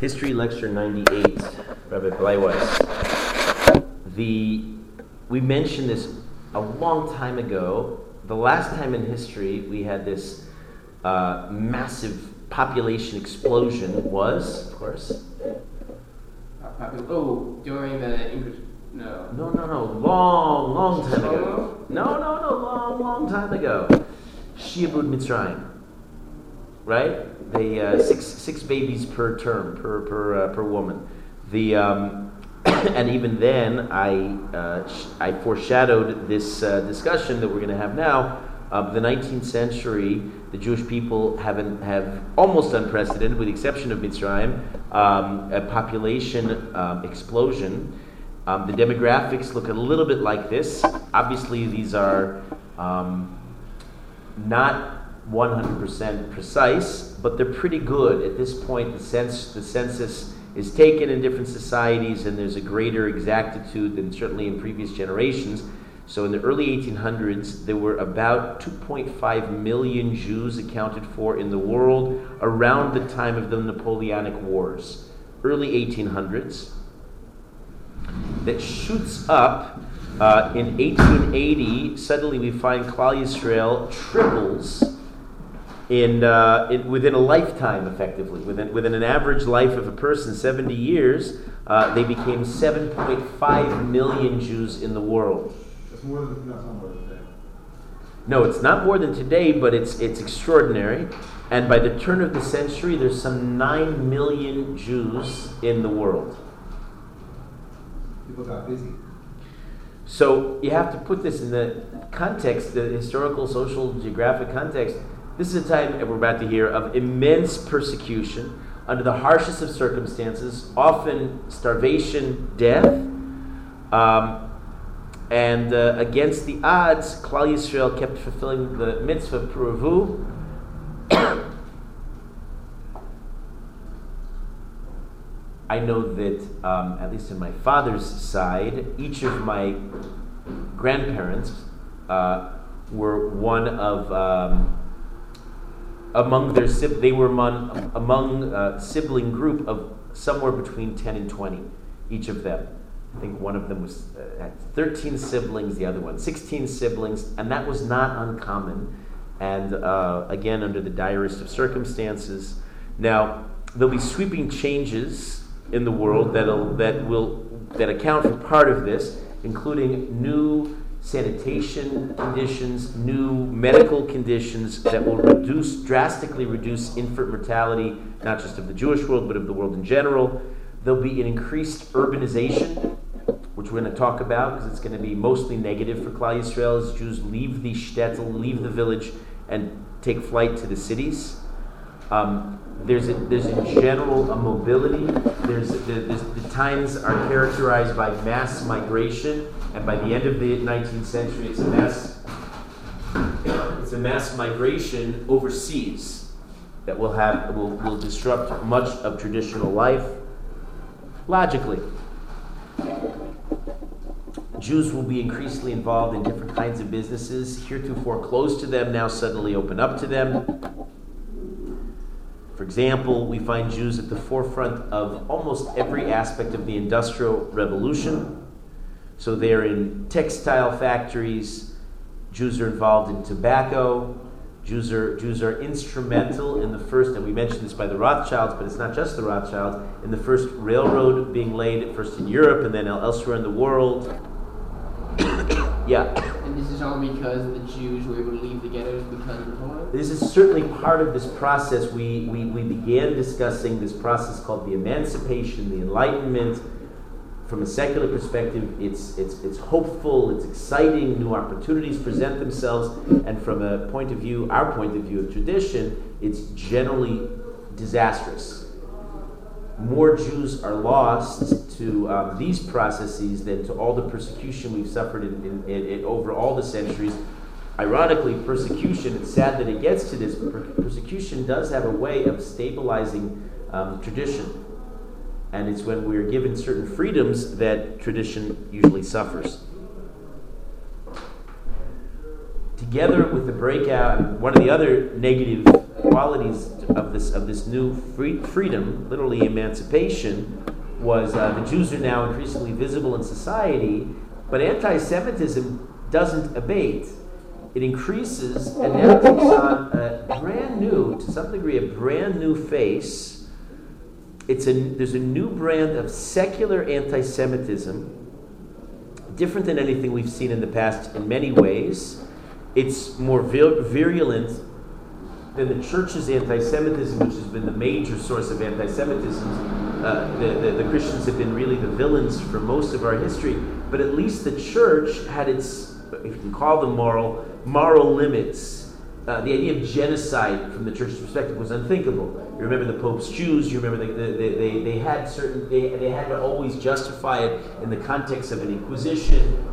History Lecture 98, Rabbi Bleiweiss. The, we mentioned this a long time ago. The last time in history we had this uh, massive population explosion was, of course. Oh, during the English. No. No, no, no. Long, long time ago. No, no, no. Long, long time ago. Shiabud Mitzrayim. Right? The uh, six six babies per term per per uh, per woman. The um, and even then, I uh, sh- I foreshadowed this uh, discussion that we're going to have now. Of the 19th century, the Jewish people haven't have almost unprecedented, with the exception of Mitzrayim, um, a population um, explosion. Um, the demographics look a little bit like this. Obviously, these are um, not 100% precise, but they're pretty good. At this point, the, sense, the census is taken in different societies, and there's a greater exactitude than certainly in previous generations. So, in the early 1800s, there were about 2.5 million Jews accounted for in the world around the time of the Napoleonic Wars. Early 1800s. That shoots up uh, in 1880. Suddenly, we find Klal Yisrael triples in, uh, in, within a lifetime, effectively. Within, within an average life of a person, 70 years, uh, they became 7.5 million Jews in the world. That's more than, that's more than today. No, it's not more than today, but it's, it's extraordinary. And by the turn of the century, there's some 9 million Jews in the world. People got busy. So you have to put this in the context, the historical, social, geographic context. This is a time, we're about to hear, of immense persecution under the harshest of circumstances, often starvation, death. Um, and uh, against the odds, Klal Yisrael kept fulfilling the mitzvah puravu. I know that, um, at least on my father's side, each of my grandparents uh, were one of um, among their they were among, among a sibling group of somewhere between 10 and 20 each of them. I think one of them was uh, had 13 siblings the other one 16 siblings and that was not uncommon. And uh, again under the direst of circumstances. Now there'll be sweeping changes in the world that'll, that will that account for part of this including new sanitation conditions, new medical conditions that will reduce, drastically reduce infant mortality, not just of the Jewish world, but of the world in general. There'll be an increased urbanization, which we're going to talk about because it's going to be mostly negative for Klal Yisrael as Jews leave the shtetl, leave the village, and take flight to the cities. Um, there's, a, there's in general a mobility. There's, there's, the times are characterized by mass migration and by the end of the 19th century, it's a mass, it's a mass migration overseas that will have will, will disrupt much of traditional life. Logically, Jews will be increasingly involved in different kinds of businesses. Heretofore closed to them, now suddenly open up to them. For example, we find Jews at the forefront of almost every aspect of the Industrial Revolution. So they're in textile factories. Jews are involved in tobacco. Jews are, Jews are instrumental in the first, and we mentioned this by the Rothschilds, but it's not just the Rothschilds, in the first railroad being laid first in Europe and then elsewhere in the world. yeah. And this is all because the Jews were able to leave the ghettos because of the Torah? This is certainly part of this process. We, we, we began discussing this process called the Emancipation, the Enlightenment from a secular perspective, it's, it's, it's hopeful, it's exciting, new opportunities present themselves, and from a point of view, our point of view of tradition, it's generally disastrous. More Jews are lost to um, these processes than to all the persecution we've suffered in, in, in, over all the centuries. Ironically, persecution, it's sad that it gets to this, but persecution does have a way of stabilizing um, tradition and it's when we're given certain freedoms that tradition usually suffers. Together with the breakout, one of the other negative qualities of this of this new free, freedom, literally emancipation, was uh, the Jews are now increasingly visible in society, but anti-Semitism doesn't abate. It increases and now takes on a brand new, to some degree, a brand new face. It's a, there's a new brand of secular anti-Semitism, different than anything we've seen in the past in many ways. It's more vir- virulent than the church's anti-Semitism, which has been the major source of anti-Semitism. Uh, the, the, the, Christians have been really the villains for most of our history, but at least the church had its, if you can call them moral, moral limits. Uh, the idea of genocide from the church's perspective was unthinkable. You remember the Pope's Jews. You remember the, the, they, they had certain they, they had to always justify it in the context of an inquisition.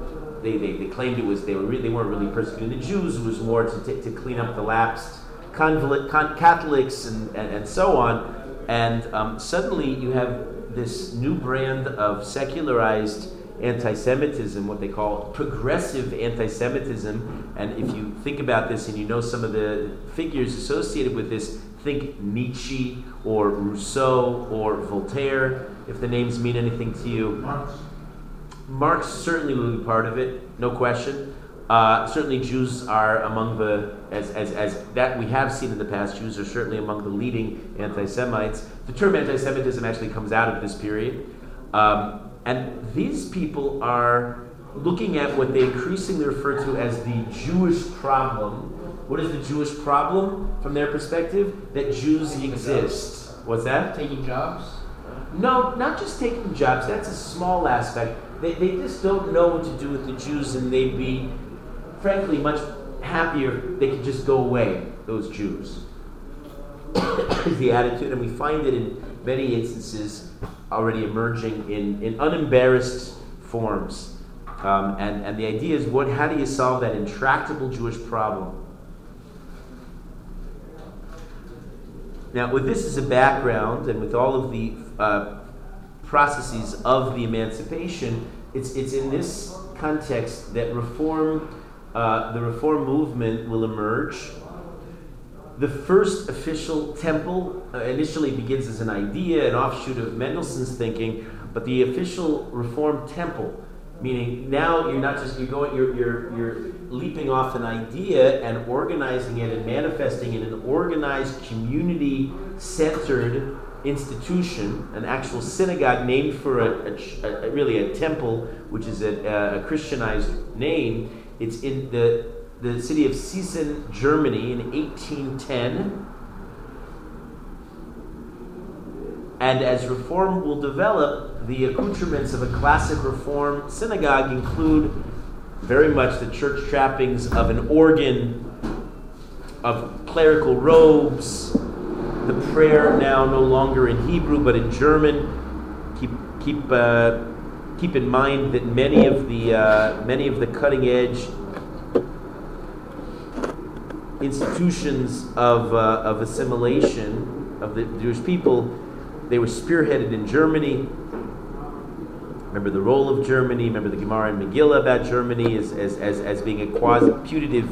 They, they, they claimed it was they were re- they weren't really persecuting the Jews. It was more to, t- to clean up the lapsed convol- con- Catholics and, and, and, so on. And um, suddenly you have this new brand of secularized anti Semitism, what they call progressive anti Semitism. And if you think about this and you know some of the figures associated with this, think Nietzsche or Rousseau or Voltaire, if the names mean anything to you. Marx. Marx certainly will be part of it, no question. Uh, certainly, Jews are among the, as, as, as that we have seen in the past, Jews are certainly among the leading anti Semites. The term anti Semitism actually comes out of this period. Um, and these people are looking at what they increasingly refer to as the Jewish problem. What is the Jewish problem from their perspective? That Jews exist. What's that? Taking jobs? No, not just taking jobs. That's a small aspect. They, they just don't know what to do with the Jews, and they'd be, frankly, much happier they could just go away, those Jews. is the attitude, and we find it in many instances already emerging in, in unembarrassed forms. Um, and, and the idea is what, how do you solve that intractable Jewish problem? Now, with this as a background, and with all of the uh, processes of the emancipation, it's, it's in this context that reform, uh, the reform movement will emerge. The first official temple uh, initially begins as an idea, an offshoot of Mendelssohn's thinking, but the official reform temple, meaning now you're not just you're going you're you're you're leaping off an idea and organizing it and manifesting it in an organized community-centered institution, an actual synagogue named for a, a, a really a temple, which is a, a Christianized name. It's in the the city of Seesen, Germany in 1810. And as reform will develop, the accoutrements of a classic reform synagogue include very much the church trappings of an organ, of clerical robes, the prayer now no longer in Hebrew but in German. Keep, keep, uh, keep in mind that many of the, uh, many of the cutting edge institutions of, uh, of assimilation of the Jewish people, they were spearheaded in Germany. Remember the role of Germany, remember the Gemara and Megillah about Germany as, as, as, as being a quasi putative,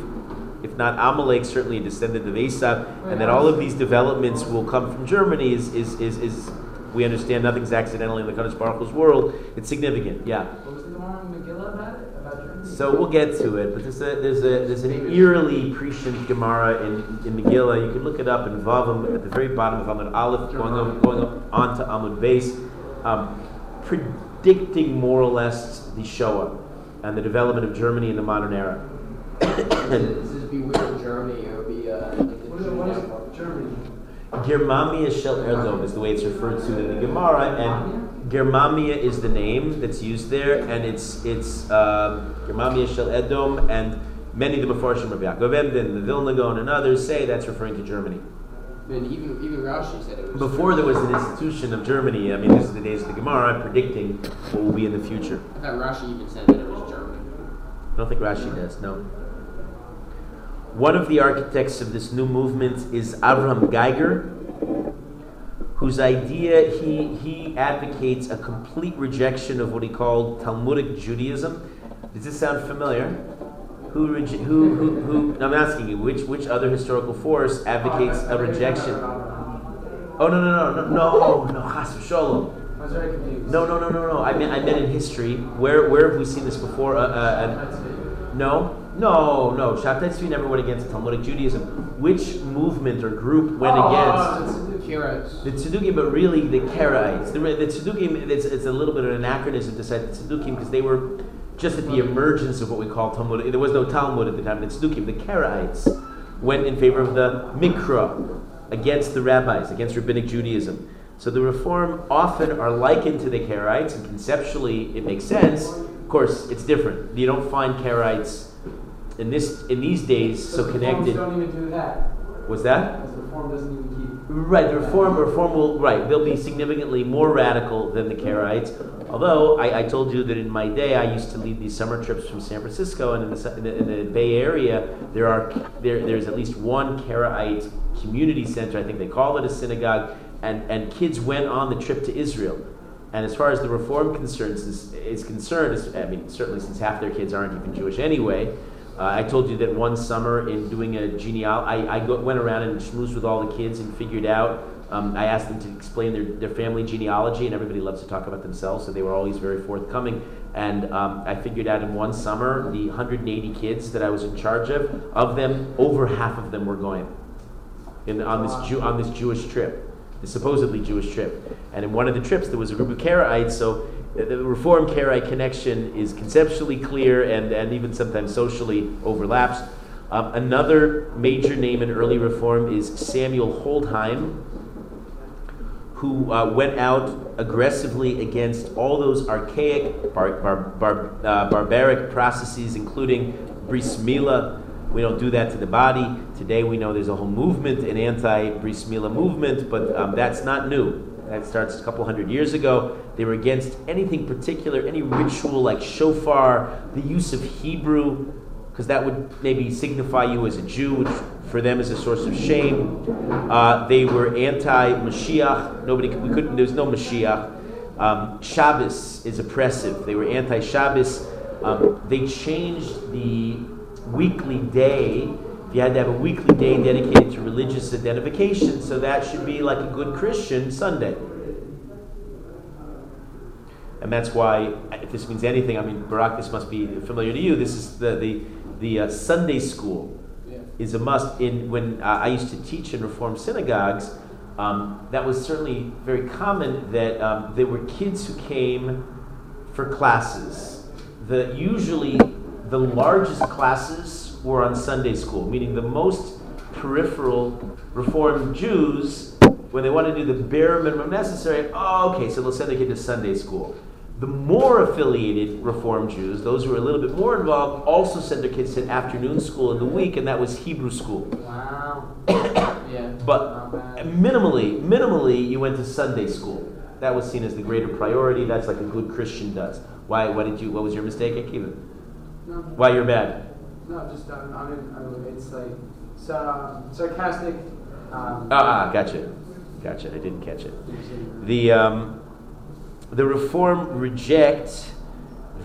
if not Amalek, certainly a descendant of Esav, and that all of these developments will come from Germany is, is, is, is we understand nothing's accidental in the Kadosh Baruch Hu's world. It's significant, yeah. What was the Gemara in Megillah about it? About Germany? So we'll get to it, but there's a there's a there's an eerily prescient Gemara in, in Megillah. You can look it up in Vavim at the very bottom of Amud Aleph, going up going up onto Amud Beis, um, predicting more or less the Shoah and the development of Germany in the modern era. This is beware Germany or be uh, like the What is, what network. is Germany? Germamia Shel Edom is the way it's referred to in the Gemara, and Germamia is the name that's used there, and it's it's um, Germamia Shel Edom, and many of the Mefarshim, Rabbi Yaakov Emden, the Vilna Gaon, and others say that's referring to Germany. And even even Rashi said it was Before there was an institution of Germany, I mean, this is the days of the Gemara, predicting what will be in the future. I thought Rashi even said that it was German. I don't think Rashi does, no. One of the architects of this new movement is Avraham Geiger, whose idea he, he advocates a complete rejection of what he called Talmudic Judaism. Does this sound familiar? Who, reje- who, who, who, I'm asking you, which, which other historical force advocates a rejection? Oh, no, no, no, no, no, no, chas v'sholom. I was very confused. No, no, no, no, no. I meant, I meant in history. Where, where have we seen this before? Uh, uh, uh, no, no, no. Shabtai Tzvi never went against Talmudic Judaism. Which movement or group went against? Oh, it's Kira's. The Tzedukim, but really the Karaites. The, the Tzedukim, it's, it's a little bit of an anachronism to say the Tzedukim because they were just at the emergence of what we call Talmud. There was no Talmud at the time. The Tzedukim, the Karaites, went in favor of the Mikra, against the rabbis, against rabbinic Judaism. So the Reform often are likened to the Karaites, and conceptually it makes sense. Of course, it's different. You don't find Karaites in this in these days so the connected. Don't even do that. Was that? Because reform doesn't even keep. Right, the reform, reform will, right, they'll be significantly more radical than the Karaites. Although, I, I told you that in my day, I used to lead these summer trips from San Francisco, and in the, in the, in the Bay Area, there are, there, there's at least one Karaite community center, I think they call it a synagogue, and, and kids went on the trip to Israel. And as far as the reform concerns is, is concerned, is, I mean, certainly since half their kids aren't even Jewish anyway, uh, I told you that one summer in doing a genealogy, I, I go, went around and schmoozed with all the kids and figured out. Um, I asked them to explain their, their family genealogy, and everybody loves to talk about themselves, so they were always very forthcoming. And um, I figured out in one summer, the 180 kids that I was in charge of, of them, over half of them were going in, on this Jew, on this Jewish trip, the supposedly Jewish trip. And in one of the trips, there was a group of Karaites, so the, the Reform Karaite connection is conceptually clear and, and even sometimes socially overlaps. Um, another major name in early Reform is Samuel Holdheim, who uh, went out aggressively against all those archaic, bar, bar, bar, uh, barbaric processes, including bris milah. We don't do that to the body. Today we know there's a whole movement, an anti-bris milah movement, but um, that's not new. That starts a couple hundred years ago. They were against anything particular, any ritual like shofar, the use of Hebrew, because that would maybe signify you as a Jew, which for them is a source of shame. Uh, they were anti-Mashiach. Nobody, we couldn't. There's no Mashiach. Um, Shabbos is oppressive. They were anti-Shabbos. Um, they changed the weekly day. You had to have a weekly day dedicated to religious identification, so that should be like a good Christian Sunday. And that's why, if this means anything, I mean, Barak, this must be familiar to you. This is the the, the uh, Sunday school Yeah. is a must. In when uh, I used to teach in Reform synagogues, um, that was certainly very common. That um, there were kids who came for classes. The usually the largest classes were on Sunday school, meaning the most peripheral Reform Jews, when they want to do the bare minimum necessary, oh, okay, so they'll send their kid to Sunday school. The more affiliated Reform Jews, those who are a little bit more involved, also send their kids to afternoon school in the week, and that was Hebrew school. Wow. yeah. But minimally, minimally, you went to Sunday school. That was seen as the greater priority. That's like a good Christian does. Why? What did you? What was your mistake, Akiva? No, Why you're bad? No, just I mean, I it's like so, sarcastic. Um, Ah, ah, gotcha, gotcha. I didn't catch it. The um, the reform reject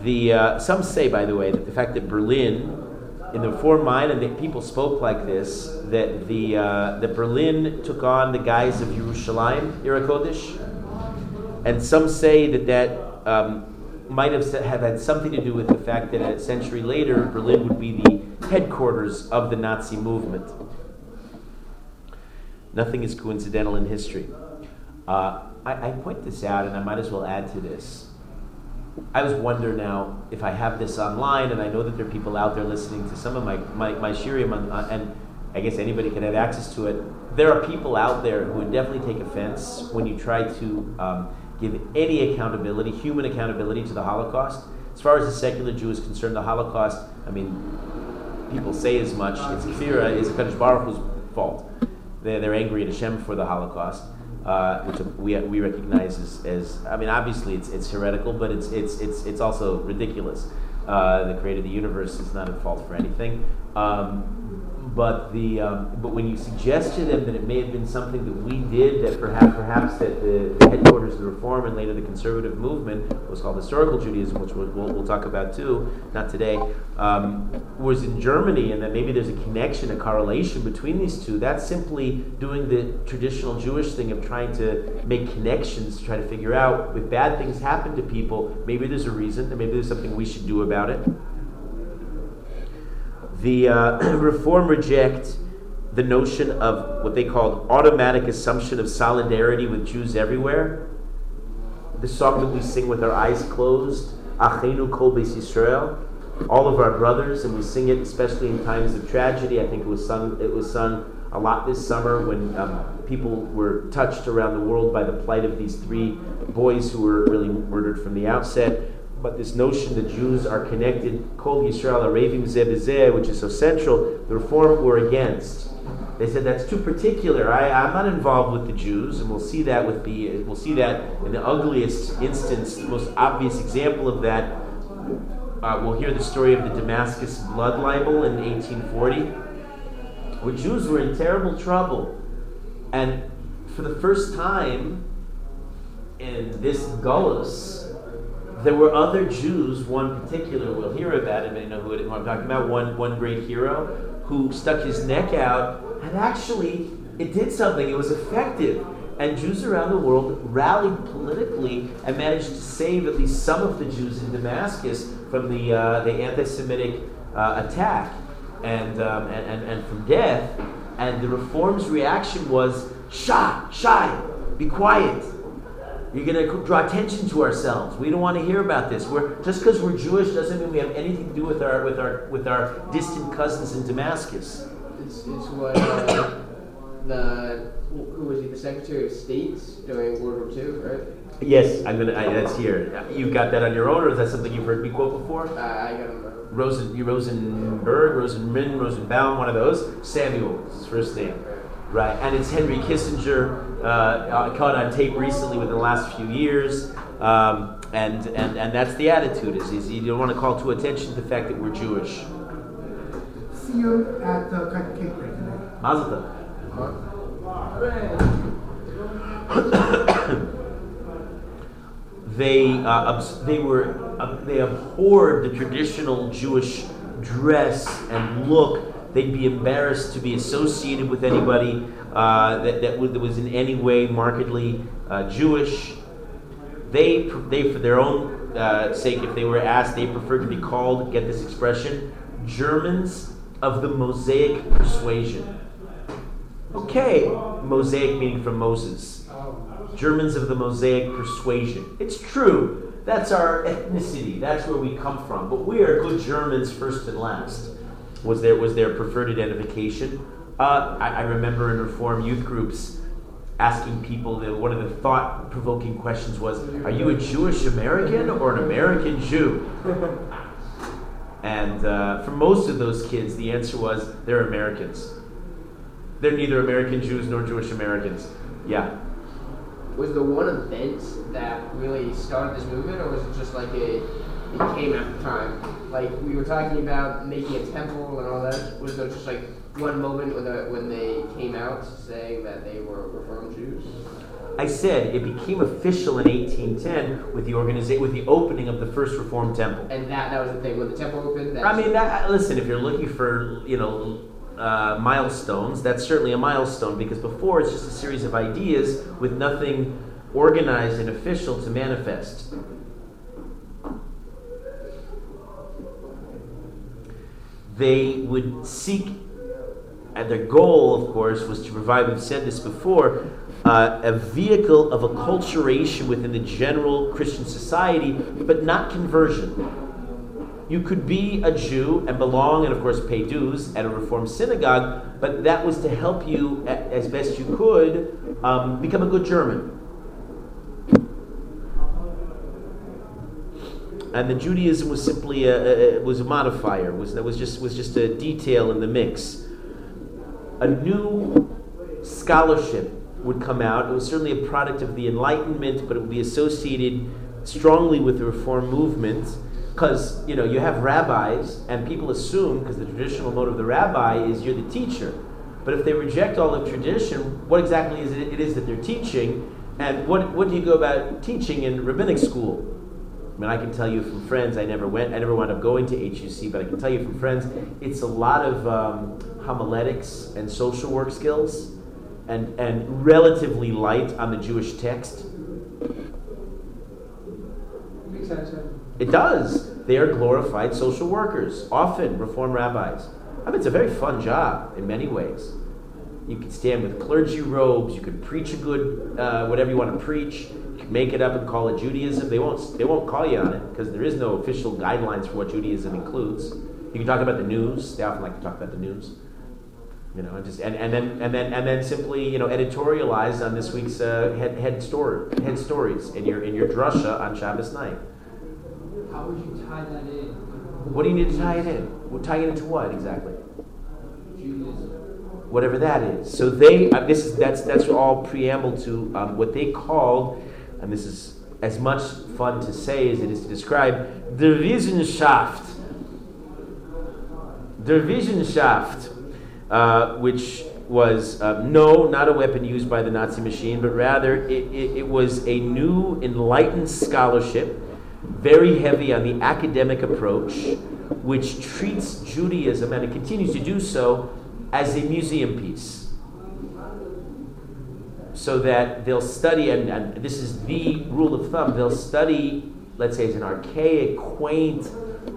the. Uh, some say, by the way, that the fact that Berlin, in the reform mind, and that people spoke like this, that the uh, that Berlin took on the guise of Yerushalayim, Irakodesh, and some say that that um, might have, have had something to do with the fact that a century later, Berlin would be the headquarters of the Nazi movement. Nothing is coincidental in history. Uh, I, I point this out, and I might as well add to this. I was wonder now if I have this online, and I know that there are people out there listening to some of my my, my shirim, on, on- and I guess anybody can have access to it. There are people out there who would definitely take offense when you try to um, give any accountability, human accountability, to the Holocaust. As far as the secular Jew is concerned, the Holocaust, I mean, people say as much. It's kfira, is Kadosh Baruch Hu's fault. They're, they're angry at Hashem for the Holocaust, uh, which we, we recognize as, as I mean, obviously it's, it's heretical, but it's, it's, it's, it's also ridiculous. Uh, the creator of the universe is not at fault for anything. Um, but the um, but when you suggest to them that it may have been something that we did that perhaps perhaps that the, headquarters of the Reform and later the conservative movement was called historical Judaism, which we'll, we'll, we'll talk about too, not today, um, was in Germany, and that maybe there's a connection, a correlation between these two. That's simply doing the traditional Jewish thing of trying to make connections to try to figure out if bad things happen to people, maybe there's a reason, and maybe there's something we should do about it. The uh, Reform reject the notion of what they called automatic assumption of solidarity with Jews everywhere. The song that we sing with our eyes closed, Achenu Kol Beis Yisrael, all of our brothers, and we sing it especially in times of tragedy. I think it was sung, it was sung a lot this summer when um, people were touched around the world by the plight of these three boys who were really murdered from the outset but this notion that Jews are connected, Kol Yisrael Arevim which is so central, the Reform were against. They said that's too particular. I, I'm not involved with the Jews, and we'll see that with the we'll see that in the ugliest instance, the most obvious example of that. Uh, we'll hear the story of the Damascus blood libel in 1840, where Jews were in terrible trouble, and for the first time in this gullus, there were other Jews, one particular, we'll hear about him, you know who, I'm talking about, one, one great hero, who stuck his neck out, and actually, it did something, it was effective. And Jews around the world rallied politically and managed to save at least some of the Jews in Damascus from the, uh, the anti Semitic uh, attack and, um, and, and, and from death. And the reform's reaction was, Shah, shy, be quiet you're going to draw attention to ourselves. We don't want to hear about this. We're, just because we're Jewish doesn't mean we have anything to do with our with our with our distant cousins in Damascus. It's, it's what uh, the who was he? The Secretary of State during World War II, right? Yes, I'm gonna. I, that's here. You've got that on your own, or is that something you've heard me quote before? Uh, I got. Rosen, Rosenberg, Rosenmin, Rosenbaum, one of those. Samuel, his first name. Right, and it's Henry Kissinger, uh, caught on tape recently within the last few years. Um, and, and, and that's the attitude is, is you don't want to call to attention to the fact that we're Jewish. See you at the uh, cake break. Mazel they, uh, they were uh, they abhorred the traditional Jewish dress and look They'd be embarrassed to be associated with anybody uh, that, that, was in any way markedly uh, Jewish. They, they, for their own uh, sake, if they were asked, they preferred to be called, get this expression, Germans of the Mosaic persuasion. Okay, Mosaic meaning from Moses. Germans of the Mosaic persuasion. It's true. That's our ethnicity. That's where we come from. But we are good Germans first and last was there was their preferred identification. Uh, I, I, remember in Reform youth groups asking people that one of the thought provoking questions was, "Are you a Jewish American or an American Jew?" and uh, for most of those kids, the answer was, "They're Americans. They're neither American Jews nor Jewish Americans." Yeah. Was the one event that really started this movement, or was it just like a it came at the time. Like we were talking about making a temple and all that. Was there just like one moment when, the, when they came out saying that they were Reformed Jews? I said it became official in 1810 with the organization, with the opening of the first Reformed temple. And that that was the thing when the temple opened. I mean, that, listen, if you're looking for you know uh, milestones, that's certainly a milestone because before it's just a series of ideas with nothing organized and official to manifest. They would seek, and their goal, of course, was to provide, we've said this before, uh, a vehicle of acculturation within the general Christian society, but not conversion. You could be a Jew and belong, and of course pay dues at a Reformed synagogue, but that was to help you, as best you could, um, become a good German. And the Judaism was simply a, a, was a modifier. Was that was just was just a detail in the mix. A new scholarship would come out. It was certainly a product of the Enlightenment, but it would be associated strongly with the Reform movement. Because you know you have rabbis, and people assume because the traditional mode of the rabbi is you're the teacher. But if they reject all of tradition, what exactly is it, it is that they're teaching, and what, what do you go about teaching in rabbinic school? I mean, I can tell you from friends. I never went. I never wound up going to HUC, but I can tell you from friends, it's a lot of um, homiletics and social work skills, and and relatively light on the Jewish text. Makes sense. It does. They are glorified social workers, often reform rabbis. I mean, it's a very fun job in many ways. You can stand with clergy robes. You can preach a good, uh, whatever you want to preach. Make it up and call it Judaism. They won't. They won't call you on it because there is no official guidelines for what Judaism includes. You can talk about the news. They often like to talk about the news. You know, and just and, and then and then and then simply you know editorialize on this week's uh, head head story head stories in your in your drasha on Shabbos night. How would you tie that in? What do you need to tie it in? Well, tie it into what exactly? Judaism. Whatever that is. So they. Uh, this is that's that's all preamble to um, what they called, and this is as much fun to say as it is to describe the Wissenschaft. Der Wissenschaft, uh, which was uh, no, not a weapon used by the Nazi machine, but rather it, it, it was a new enlightened scholarship, very heavy on the academic approach, which treats Judaism, and it continues to do so, as a museum piece. So that they'll study, and, and this is the rule of thumb, they'll study, let's say, it's an archaic, quaint,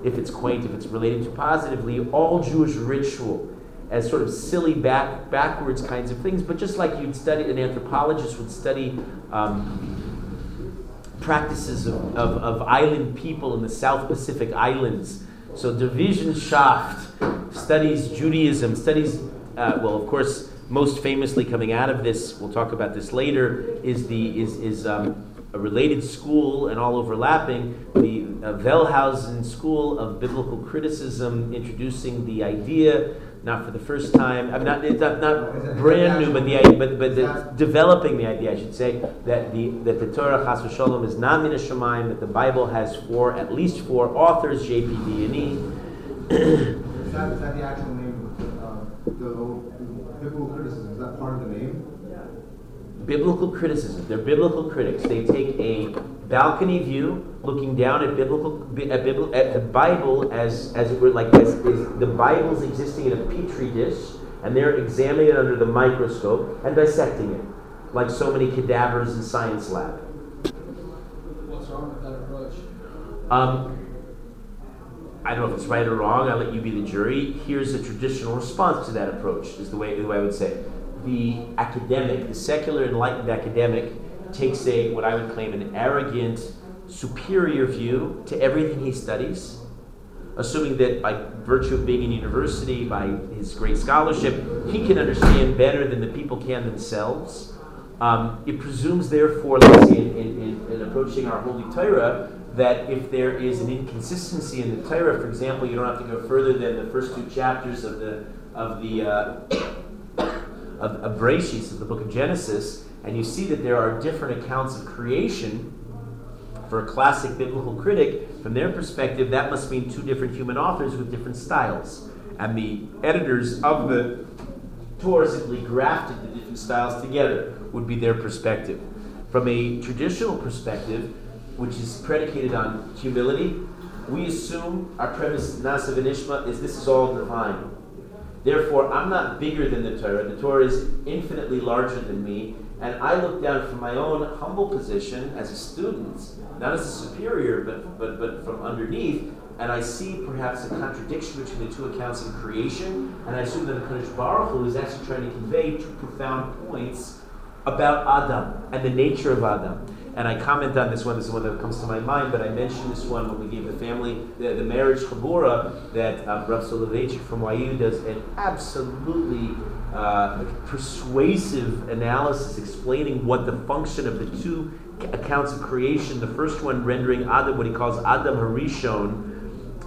if it's quaint, if it's related to positively, all Jewish ritual as sort of silly back backwards kinds of things, but just like you'd study, an anthropologist would study um, practices of, of, of island people in the South Pacific Islands. So Die Wissenschaft studies Judaism, studies, uh, well, of course, most famously coming out of this, we'll talk about this later, is the is, is um, a related school and all overlapping, the uh, Wellhausen School of Biblical Criticism, introducing the idea, not for the first time, I'm not, it's not, not brand new, but the idea, but, but the, developing the idea, I should say, that the that the Torah Chas v'Sholom is not min Shemayim, that the Bible has four, at least four authors, JPD and E. Is that, is that the actual name, uh, the biblical criticism, is that part of the name? biblical criticism. They're biblical critics. They take a balcony view, looking down at biblical at, Bibli- at the Bible as as it were like as, is the Bible's existing in a petri dish, and they're examining it under the microscope and dissecting it, like so many cadavers in science lab. What's wrong with that approach? Um, I don't know if it's right or wrong. I'll let you be the jury. Here's a traditional response to that approach. Is the way the way I would say. it. The academic, the secular enlightened academic, takes a what I would claim an arrogant, superior view to everything he studies, assuming that by virtue of being in university, by his great scholarship, he can understand better than the people can themselves. Um, it presumes, therefore, let's say, in, in, in, in approaching our Holy Torah, that if there is an inconsistency in the Torah, for example, you don't have to go further than the first two chapters of the of the uh, of, of of the book of Genesis, and you see that there are different accounts of creation. For a classic biblical critic, from their perspective, that must mean two different human authors with different styles. And the editors of the Torah simply grafted the different styles together, would be their perspective. From a traditional perspective, which is predicated on humility, we assume our premise, Na'aseh V'nishma, is this is all divine. Therefore, I'm not bigger than the Torah. The Torah is infinitely larger than me, and I look down from my own humble position as a student, not as a superior, but, but, but from underneath, and I see perhaps a contradiction between the two accounts in creation, and I assume that the Kadosh Baruch Hu is actually trying to convey two profound points about Adam and the nature of Adam. And I comment on this one, this is one that comes to my mind, but I mentioned this one when we gave the family, the, the marriage chabura, that um, Rav Soloveitchik from YU does an absolutely uh, persuasive analysis explaining what the function of the two accounts of creation, the first one rendering Adam, what he calls Adam Harishon,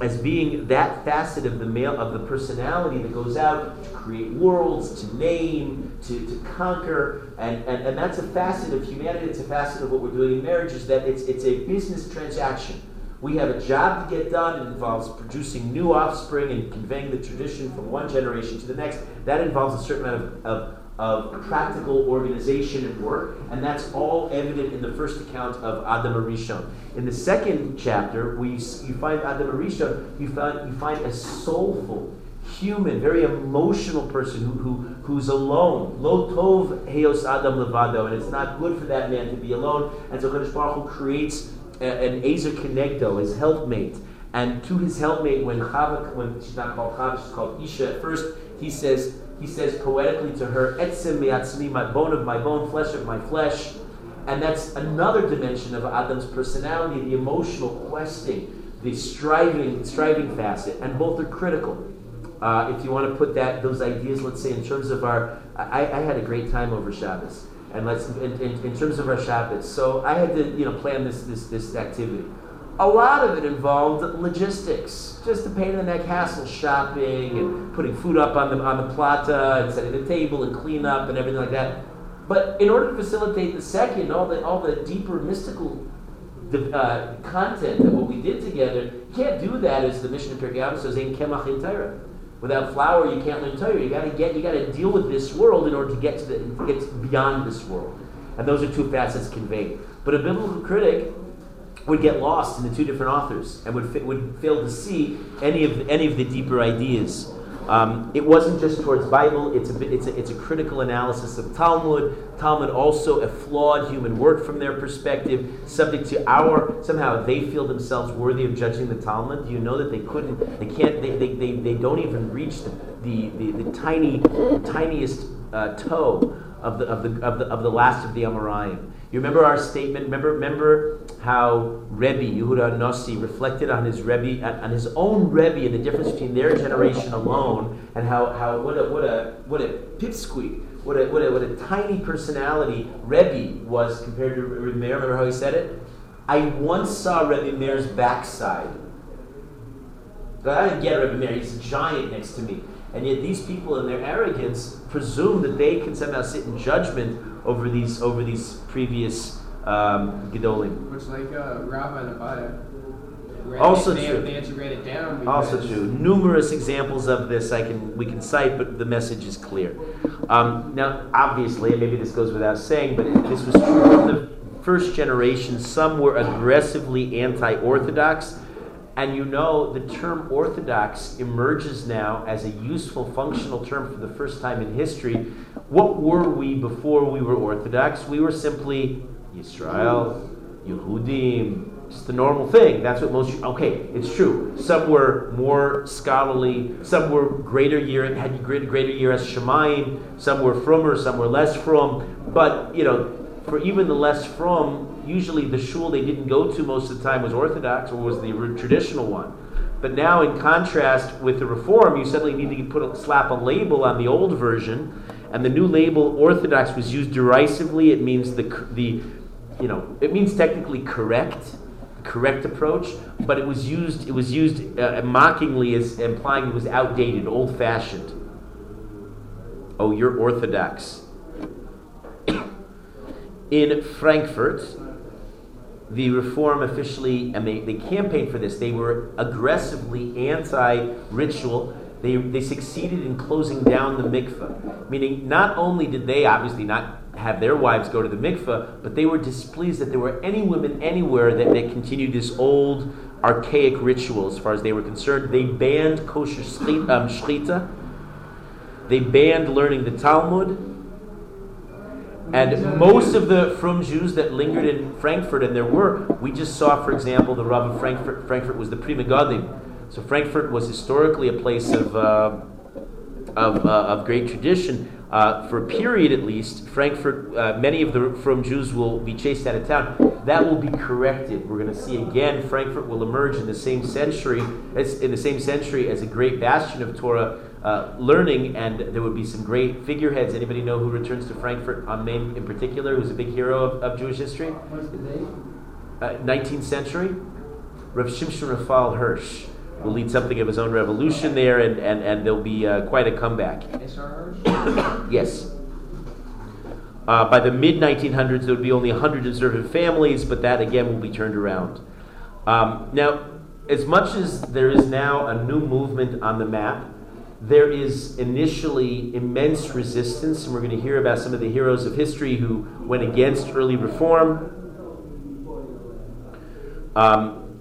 as being that facet of the male of the personality that goes out to create worlds, to name, to, to conquer, and, and, and that's a facet of humanity, it's a facet of what we're doing in marriage, is that it's it's a business transaction. We have a job to get done. It involves producing new offspring and conveying the tradition from one generation to the next. That involves a certain amount of, of of practical organization and work, and that's all evident in the first account of Adam Arishon. In the second chapter, we, you find Adam Arishon, you find, you find a soulful, human, very emotional person who, who, who's alone. Lo tov heos Adam levado, and it's not good for that man to be alone. And so Kadosh Baruch Hu creates a, an Ezer Kenegdo, his helpmate. And to his helpmate, when Chava, when she's not called Chava, she's called Isha at first, he says, he says poetically to her, Etzim miatzmi, my bone of my bone, flesh of my flesh. And that's another dimension of Adam's personality, the emotional questing, the striving, striving facet, and both are critical. Uh, if you want to put that those ideas, let's say in terms of our, I, I had a great time over Shabbos, and let's in, in, in terms of our Shabbos. So I had to you know plan this this this activity a lot of it involved logistics, just the pain in the neck hassle, shopping and putting food up on the on the plata and setting the table and clean up and everything like that. But in order to facilitate the second, all the all the deeper mystical uh, content of what we did together, you can't do that as the Mishnah of Pirkei says Ein Kemach Ein Torah. Without flour, you can't learn Torah. You got to get, you got to deal with this world in order to get to the, to get beyond this world, and those are two facets conveyed. But a biblical critic would get lost in the two different authors and would, would fail to see any of, the, any of the deeper ideas. Um, it wasn't just towards Bible, it's a, bit, it's, a, it's a critical analysis of Talmud. Talmud also a flawed human work from their perspective, subject to our, somehow they feel themselves worthy of judging the Talmud. Do you know that they couldn't, they can't, they, they, they, they don't even reach the, the, the, the tiny, tiniest uh, toe of the, of, the, of, the, of the last of the Amoraim. You remember our statement? Remember, remember how Rebbe Yehuda Nossi reflected on his Rebbe, on his own Rebbe, and the difference between their generation alone, and how, how what a what a what a pipsqueak, what a what a what a tiny personality Rebbe was compared to Rebbe Meir. Remember how he said it? I once saw Rebbe Meir's backside. But I didn't get Rebbe Meir. He's a giant next to me. And yet these people in their arrogance presume that they can somehow sit in judgment over these over these previous um, Gedolim. Which like uh, Rabbi Nabaya. Also they, true. They had to write it down. Also true. Numerous examples of this I can we can cite, but the message is clear. Um, now, obviously, maybe this goes without saying, but this was true in the first generation. Some were aggressively anti-orthodox and you know, the term Orthodox emerges now as a useful, functional term for the first time in history. What were we before we were Orthodox? We were simply Israel, Yehudim, just the normal thing. That's what most. Okay, it's true. Some were more scholarly. Some were greater year had greater greater yiras shamayim. Some were frommer. Some were less from. But you know, for even the less from, usually the shul they didn't go to most of the time was Orthodox or was the traditional one. But now, in contrast with the Reform, you suddenly need to put a, slap a label on the old version, and the new label Orthodox was used derisively. It means the the you know it means technically correct, correct approach, but it was used it was used uh, mockingly as implying it was outdated, old fashioned. Oh, you're Orthodox in Frankfurt, the reform officially, and they, they campaigned for this, they were aggressively anti ritual. They, they succeeded in closing down the mikveh, meaning not only did they obviously not have their wives go to the mikveh, but they were displeased that there were any women anywhere that, that continued this old, archaic ritual as far as they were concerned. They banned kosher um, shchita, they banned learning the Talmud, and most of the from Jews that lingered in Frankfurt, and there were, we just saw, for example, the Rav of Frankfurt. Frankfurt was the Pri Megadim. So Frankfurt was historically a place of, uh, of, uh, of great tradition. Uh, for a period at least, Frankfurt, uh, many of the from Jews will be chased out of town. That will be corrected. We're going to see again. Frankfurt will emerge in the same century as in the same century as a great bastion of Torah uh, learning, and there would be some great figureheads. Anybody know who returns to Frankfurt on Main in particular, who's a big hero of, of Jewish history? What's the date? Uh, 19th century. Rav Shimshon Raphael Hirsch will lead something of his own revolution there, and, and, and there'll be uh, quite a comeback. yes. Uh, by the mid 1900s, there would be only 100 observant families, but that again will be turned around. Um, now, as much as there is now a new movement on the map, there is initially immense resistance, and we're going to hear about some of the heroes of history who went against early reform. Um,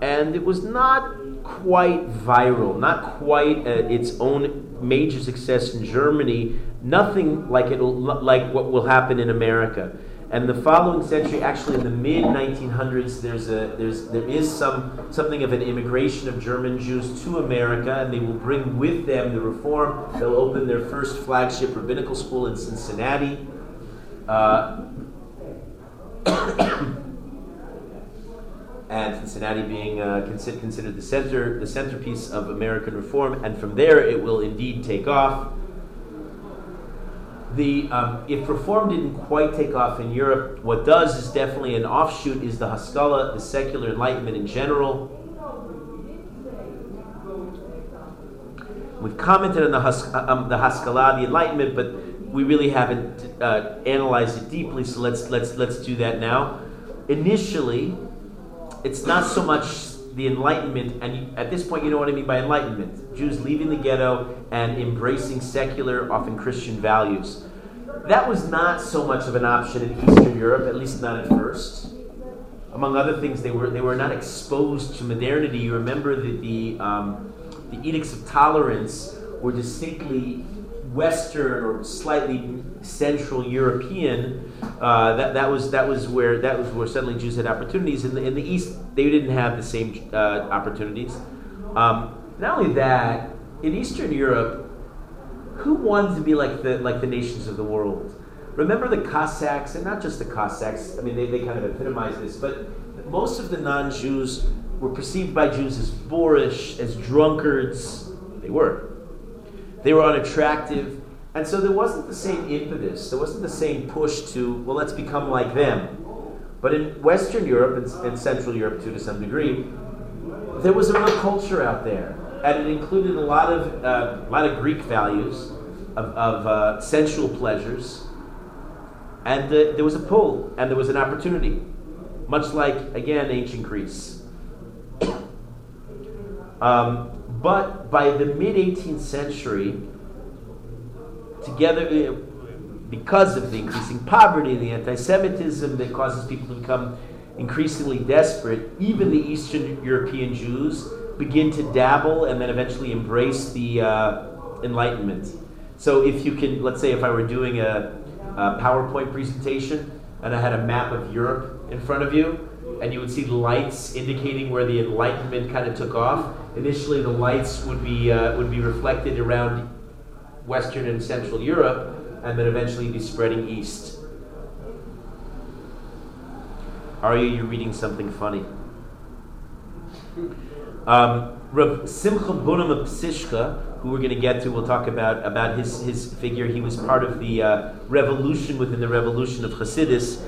and it was not quite viral, not quite uh, its own major success in Germany, nothing like it like what will happen in America. And the following century, actually in the mid 1900s, there's a there's there is some something of an immigration of German Jews to America, and they will bring with them the reform. They'll open their first flagship rabbinical school in Cincinnati. Uh, and Cincinnati being uh, consider, considered the center, the centerpiece of American reform, and from there it will indeed take off. The um, if reform didn't quite take off in Europe, what does is definitely an offshoot is the Haskalah, the secular enlightenment in general. We've commented on the, Hus- uh, um, the Haskalah, the Enlightenment, but we really haven't uh, analyzed it deeply. So let's let's let's do that now. Initially, it's not so much the Enlightenment, and at this point, you know what I mean by Enlightenment Jews leaving the ghetto and embracing secular, often Christian values. That was not so much of an option in Eastern Europe, at least not at first. Among other things, they were, they were not exposed to modernity. You remember that the, um, the edicts of tolerance were distinctly Western or slightly Central European, uh, that, that was that was where that was where suddenly Jews had opportunities. In the, in the East, they didn't have the same uh, opportunities. Um, not only that, in Eastern Europe, who wanted to be like the like the nations of the world? Remember the Cossacks, and not just the Cossacks. I mean, they, they kind of epitomize this, but most of the non-Jews were perceived by Jews as boorish, as drunkards. They were. They were unattractive. And so there wasn't the same impetus, there wasn't the same push to, well, let's become like them. But in Western Europe and, and Central Europe, too, to some degree, there was a real culture out there. And it included a lot of, uh, a lot of Greek values, of, of uh, sensual pleasures. And uh, there was a pull, and there was an opportunity. Much like, again, ancient Greece. um, but by the mid 18th century, together, uh, because of the increasing poverty, and the anti Semitism that causes people to become increasingly desperate, even the Eastern European Jews begin to dabble and then eventually embrace the uh, Enlightenment. So, if you can, let's say, if I were doing a, a PowerPoint presentation and I had a map of Europe in front of you, and you would see the lights indicating where the Enlightenment kind of took off. Initially, the lights would be uh, would be reflected around Western and Central Europe, and then eventually be spreading east. Are you? Reading something funny. Um, Simcha Bunim of Psishka, who we're going to get to, we'll talk about about his, his figure. He was part of the uh, revolution within the revolution of Hasidus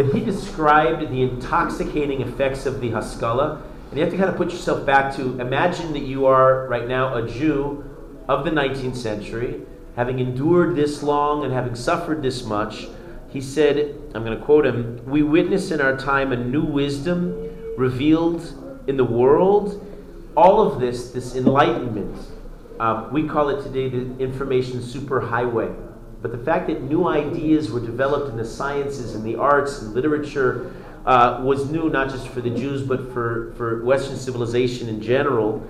but he described the intoxicating effects of the Haskalah. And you have to kind of put yourself back to imagine that you are right now a Jew of the 19th century, having endured this long and having suffered this much. He said, I'm going to quote him, We witness in our time a new wisdom revealed in the world. All of this, this enlightenment, um, we call it today the information superhighway but the fact that new ideas were developed in the sciences and the arts and literature uh, was new not just for the Jews but for, for Western civilization in general.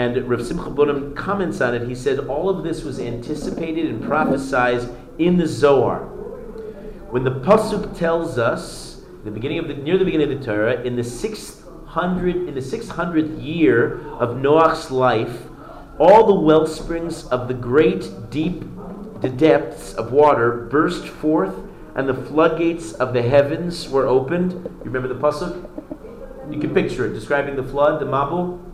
And Rav Simcha Bunim comments on it. He said all of this was anticipated and prophesied in the Zohar. When the pasuk tells us, the beginning of the near the beginning of the Torah, in the sixth hundred in the six hundredth year of Noach's life, all the well springs of the great deep the depths of water burst forth, and the floodgates of the heavens were opened. You remember the pasuk? You can picture it, describing the flood, the Mabul.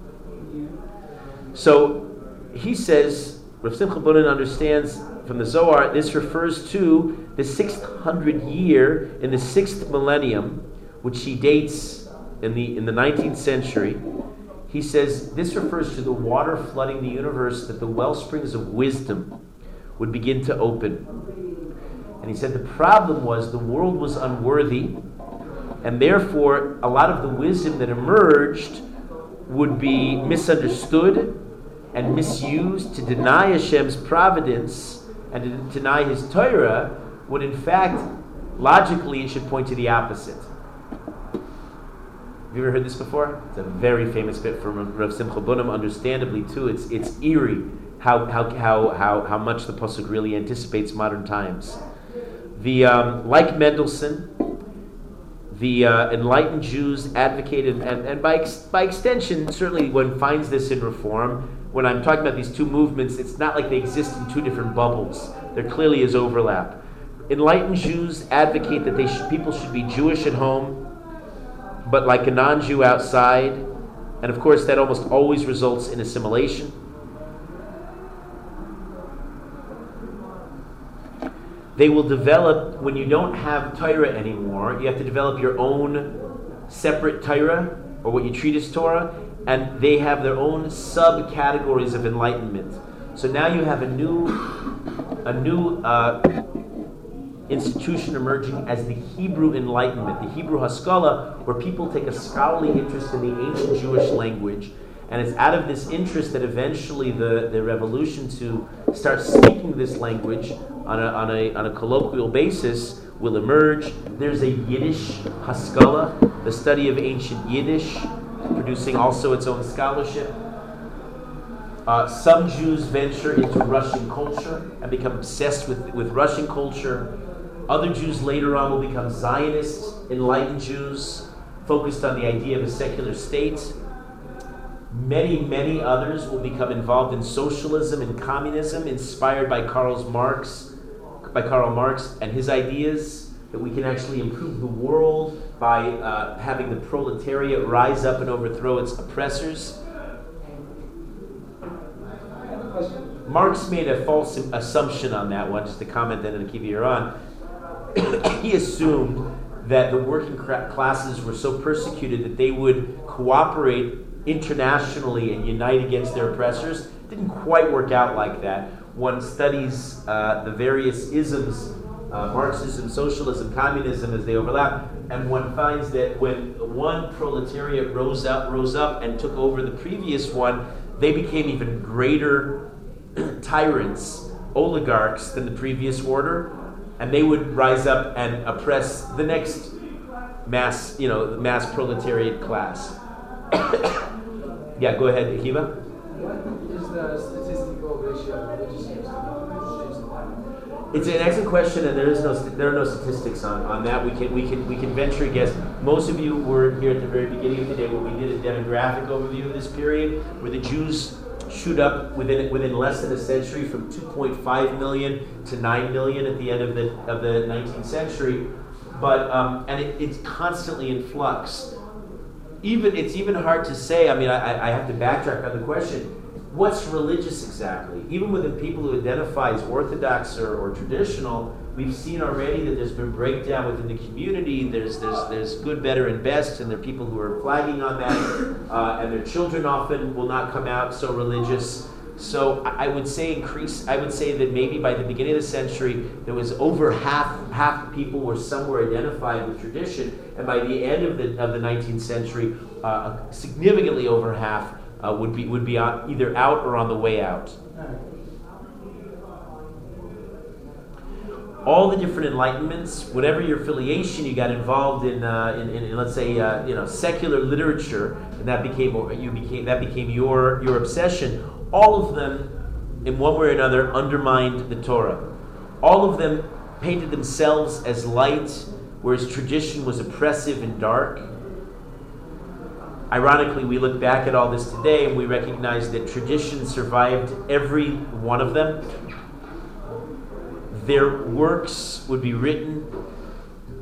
So he says, Rav Simcha Bunim understands from the Zohar, this refers to the 600 year in the sixth millennium, which he dates in the, in the 19th century. He says this refers to the water flooding the universe, that the well springs of wisdom would begin to open. And he said the problem was the world was unworthy, and therefore a lot of the wisdom that emerged would be misunderstood and misused to deny Hashem's providence and to deny His Torah, when in fact, logically, it should point to the opposite. Have you ever heard this before? It's a very famous bit from Rav Simcha Bunim. Understandably, too, it's it's eerie how how how how, how much the pasuk really anticipates modern times. The um, like Mendelssohn, the uh, enlightened Jews advocated, and, and by ex- by extension, certainly one finds this in Reform. When I'm talking about these two movements, it's not like they exist in two different bubbles. There clearly is overlap. Enlightened Jews advocate that they people should be Jewish at home but like a non Jew outside. And of course, that almost always results in assimilation. They will develop, when you don't have Torah anymore, you have to develop your own separate Torah, or what you treat as Torah, and they have their own subcategories of enlightenment. So now you have a new, a new uh, institution emerging as the Hebrew Enlightenment, the Hebrew Haskalah, where people take a scholarly interest in the ancient Jewish language. And it's out of this interest that eventually the, the revolution to start speaking this language on a, on, a, on a colloquial basis will emerge. There's a Yiddish Haskalah, the study of ancient Yiddish, producing also its own scholarship. Uh, some Jews venture into Russian culture and become obsessed with, with Russian culture. Other Jews later on will become Zionists, enlightened Jews, focused on the idea of a secular state. Many, many others will become involved in socialism and communism, inspired by Karl Marx, by Karl Marx and his ideas that we can actually improve the world by uh, having the proletariat rise up and overthrow its oppressors. Marx made a false assumption on that one, just to comment then and keep you on. he assumed that the working classes were so persecuted that they would cooperate internationally and unite against their oppressors. Didn't quite work out like that. One studies uh, the various isms, uh, Marxism, socialism, communism, as they overlap, and one finds that when one proletariat rose up, rose up and took over the previous one, they became even greater tyrants, oligarchs than the previous order, and they would rise up and oppress the next mass, you know, mass proletariat class. yeah, go ahead, Akiva. What is the statistical ratio It's an excellent question, and there is no there are no statistics on, on that. We can we can we can venture a guess. Most of you were here at the very beginning of the day when we did a demographic overview of this period, where the Jews shoot up within within less than a century from 2.5 million to 9 million at the end of the of the 19th century. But um, and it, it's constantly in flux. Even it's even hard to say. I mean, I, I have to backtrack on the question. What's religious exactly? Even within people who identify as orthodox or, or traditional, we've seen already that there's been breakdown within the community. There's there's there's good, better, and best, and there are people who are flagging on that, uh, and their children often will not come out so religious. So I would say increase. I would say that maybe by the beginning of the century, there was over half half people were somewhere identified with tradition, and by the end of the of the 19th century, uh, significantly over half uh, would be would be out, either out or on the way out. all the different enlightenments, whatever your affiliation, you got involved in, uh, in, in, let's say, uh, you know, secular literature, and that became you became that became your your obsession. All of them, in one way or another, undermined the Torah. All of them painted themselves as light, whereas tradition was oppressive and dark. Ironically, we look back at all this today and we recognize that tradition survived every one of them their works would be written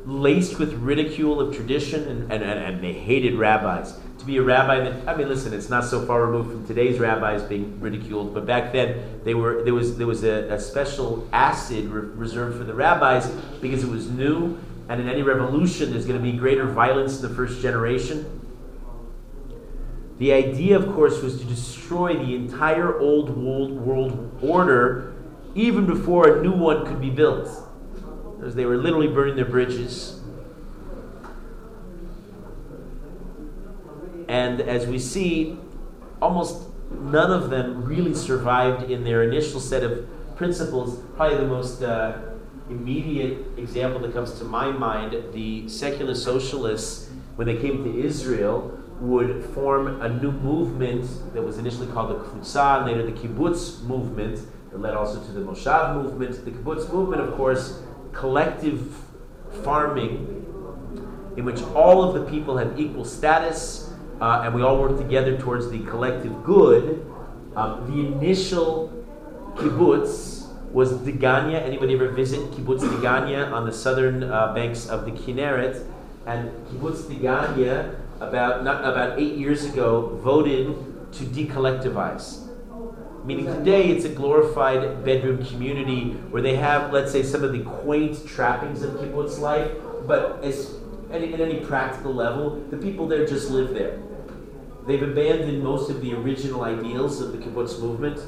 laced with ridicule of tradition, and, and, and, they hated rabbis. To be a rabbi, that, I mean, listen, it's not so far removed from today's rabbis being ridiculed, but back then they were, there was, there was a, a special acid re- reserved for the rabbis because it was new, and in any revolution there's going to be greater violence in the first generation. The idea, of course, was to destroy the entire old world, world order even before a new one could be built. Because they were literally burning their bridges. And as we see, almost none of them really survived in their initial set of principles. Probably the most uh, immediate example that comes to my mind the secular socialists, when they came to Israel, would form a new movement that was initially called the Kvutza later the Kibbutz movement, that led also to the Moshav movement. The Kibbutz movement, of course, collective farming in which all of the people have equal status uh, and we all work together towards the collective good. Um, the initial kibbutz was Degania. Anybody ever visit kibbutz Degania on the southern uh, banks of the Kinneret? And kibbutz Degania, about not about eight years ago, voted to decollectivize. Meaning today it's a glorified bedroom community where they have, let's say, some of the quaint trappings of kibbutz life, but as any, at any practical level, the people there just live there. They've abandoned most of the original ideals of the kibbutz movement.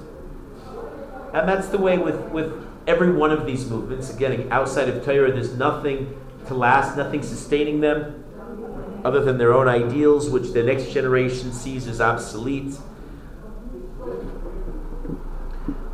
And that's the way with, with every one of these movements. Again, outside of Torah, there's nothing to last, nothing sustaining them other than their own ideals, which the next generation sees as obsolete.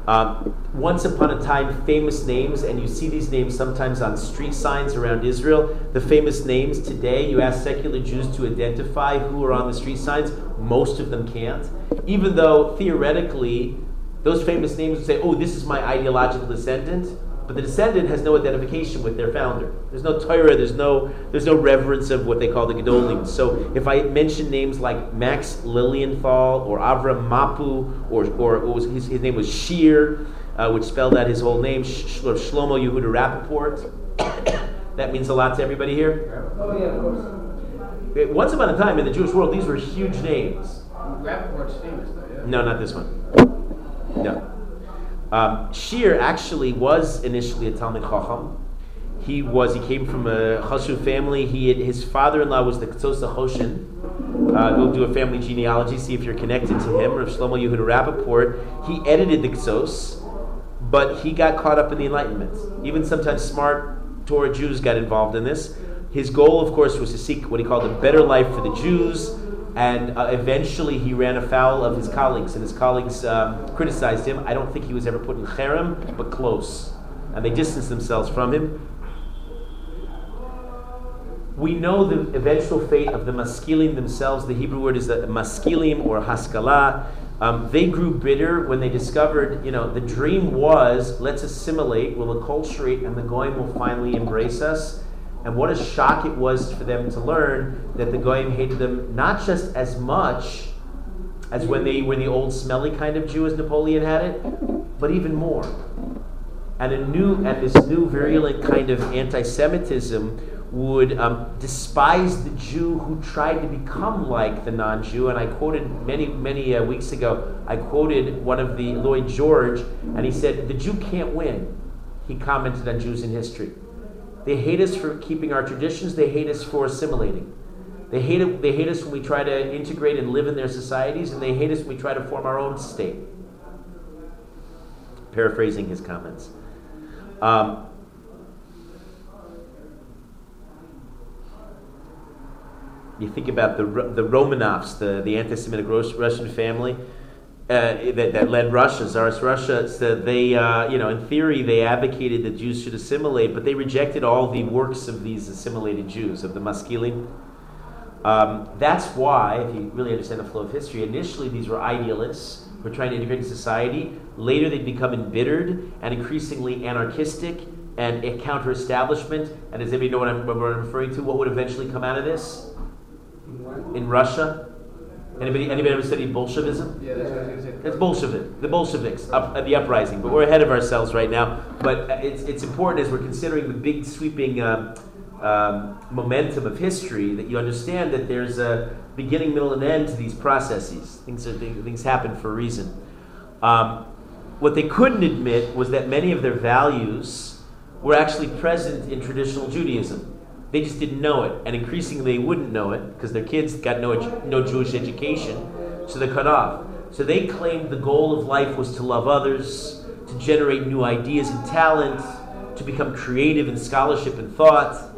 Um, once upon a time, famous names, and you see these names sometimes on street signs around Israel. The famous names today, you ask secular Jews to identify who are on the street signs, most of them can't. Even though theoretically, those famous names would say, oh, this is my ideological descendant but the descendant has no identification with their founder. There's no Torah, there's no, there's no reverence of what they call the Gedolim. So if I mention names like Max Lilienthal or Avram Mapu, or, or was, his, his, name was Shir, uh, which spelled out his whole name, Sh- Shlomo Yehuda Rappaport, that means a lot to everybody here? Oh, yeah, of course. Once upon a time in the Jewish world, these were huge names. Rappaport's famous, though, yeah? No, not this one. No. Um, Shir actually was initially a Talmid Chacham. He was he came from a Chashuv family. He had, his father-in-law was the Ktsos HaChoshen. Uh, go do a family genealogy, see if you're connected to him. Rav Shlomo Yehuda Rappaport. He edited the Ktsos, but he got caught up in the Enlightenment. Even sometimes smart Torah Jews got involved in this. His goal, of course, was to seek what he called a better life for the Jews, and uh, eventually he ran afoul of his colleagues, and his colleagues um, criticized him. I don't think he was ever put in cherem, but close. And they distanced themselves from him. We know the eventual fate of the maskilim themselves. The Hebrew word is the maskilim or haskalah. Um, they grew bitter when they discovered, you know, the dream was let's assimilate, we'll acculturate, and the goyim will finally embrace us. And what a shock it was for them to learn that the Goyim hated them not just as much as when they were the old smelly kind of Jew as Napoleon had it, but even more. And a new and this new virulent kind of anti-Semitism would um, despise the Jew who tried to become like the non-Jew. And I quoted many many uh, weeks ago. I quoted one of the Lloyd George, and he said, "The Jew can't win." He commented on Jews in history. They hate us for keeping our traditions. They hate us for assimilating. They hate, they hate us when we try to integrate and live in their societies, and they hate us when we try to form our own state. Paraphrasing his comments. Um, you think about the, the Romanovs, the, the anti Semitic Russian family uh, that, that led Russia, Tsarist Russia, said they, uh, you know, in theory, they advocated that Jews should assimilate, but they rejected all the works of these assimilated Jews, of the Maskilim. Um, that's why, if you really understand the flow of history, initially these were idealists who were trying to integrate into society. Later, they'd become embittered and increasingly anarchistic and a counter establishment. And does anybody know what I'm, what I'm referring to? What would eventually come out of this? In Russia? Anybody, anybody ever studied Bolshevism? Yeah, that's what I was going to say. It's Bolshevik, the Bolsheviks, up at the uprising. But we're ahead of ourselves right now. But uh, it's, it's important as we're considering the big sweeping um, um, momentum of history that you understand that there's a beginning, middle, and end to these processes. Things, are, things happen for a reason. Um, what they couldn't admit was that many of their values were actually present in traditional Judaism. They just didn't know it, and increasingly they wouldn't know it because their kids got no, edu- no Jewish education, so they're cut off. So they claimed the goal of life was to love others, to generate new ideas and talent, to become creative in scholarship and thought.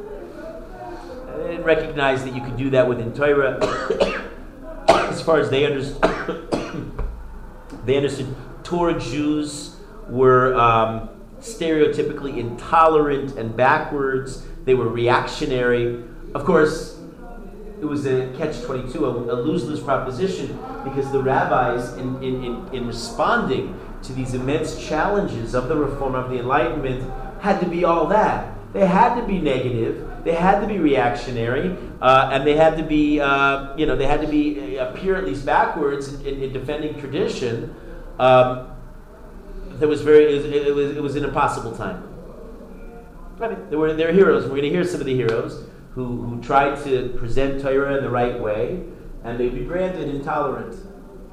And recognize that you could do that within Torah. as far as they understood, they understood Torah Jews were um, stereotypically intolerant and backwards. They were reactionary. Of course, it was a catch 22, a, a lose lose proposition, because the rabbis, in, in, in, in responding to these immense challenges of the reform of the Enlightenment, had to be all that. They had to be negative. They had to be reactionary, uh, and they had to be, uh, you know, they had to be uh, appear at least backwards in, in, in defending tradition. Um, that was very, it it was, it was an impossible time. There were, were heroes. We're going to hear some of the heroes who, who tried to present Torah in the right way, and they'd be branded intolerant.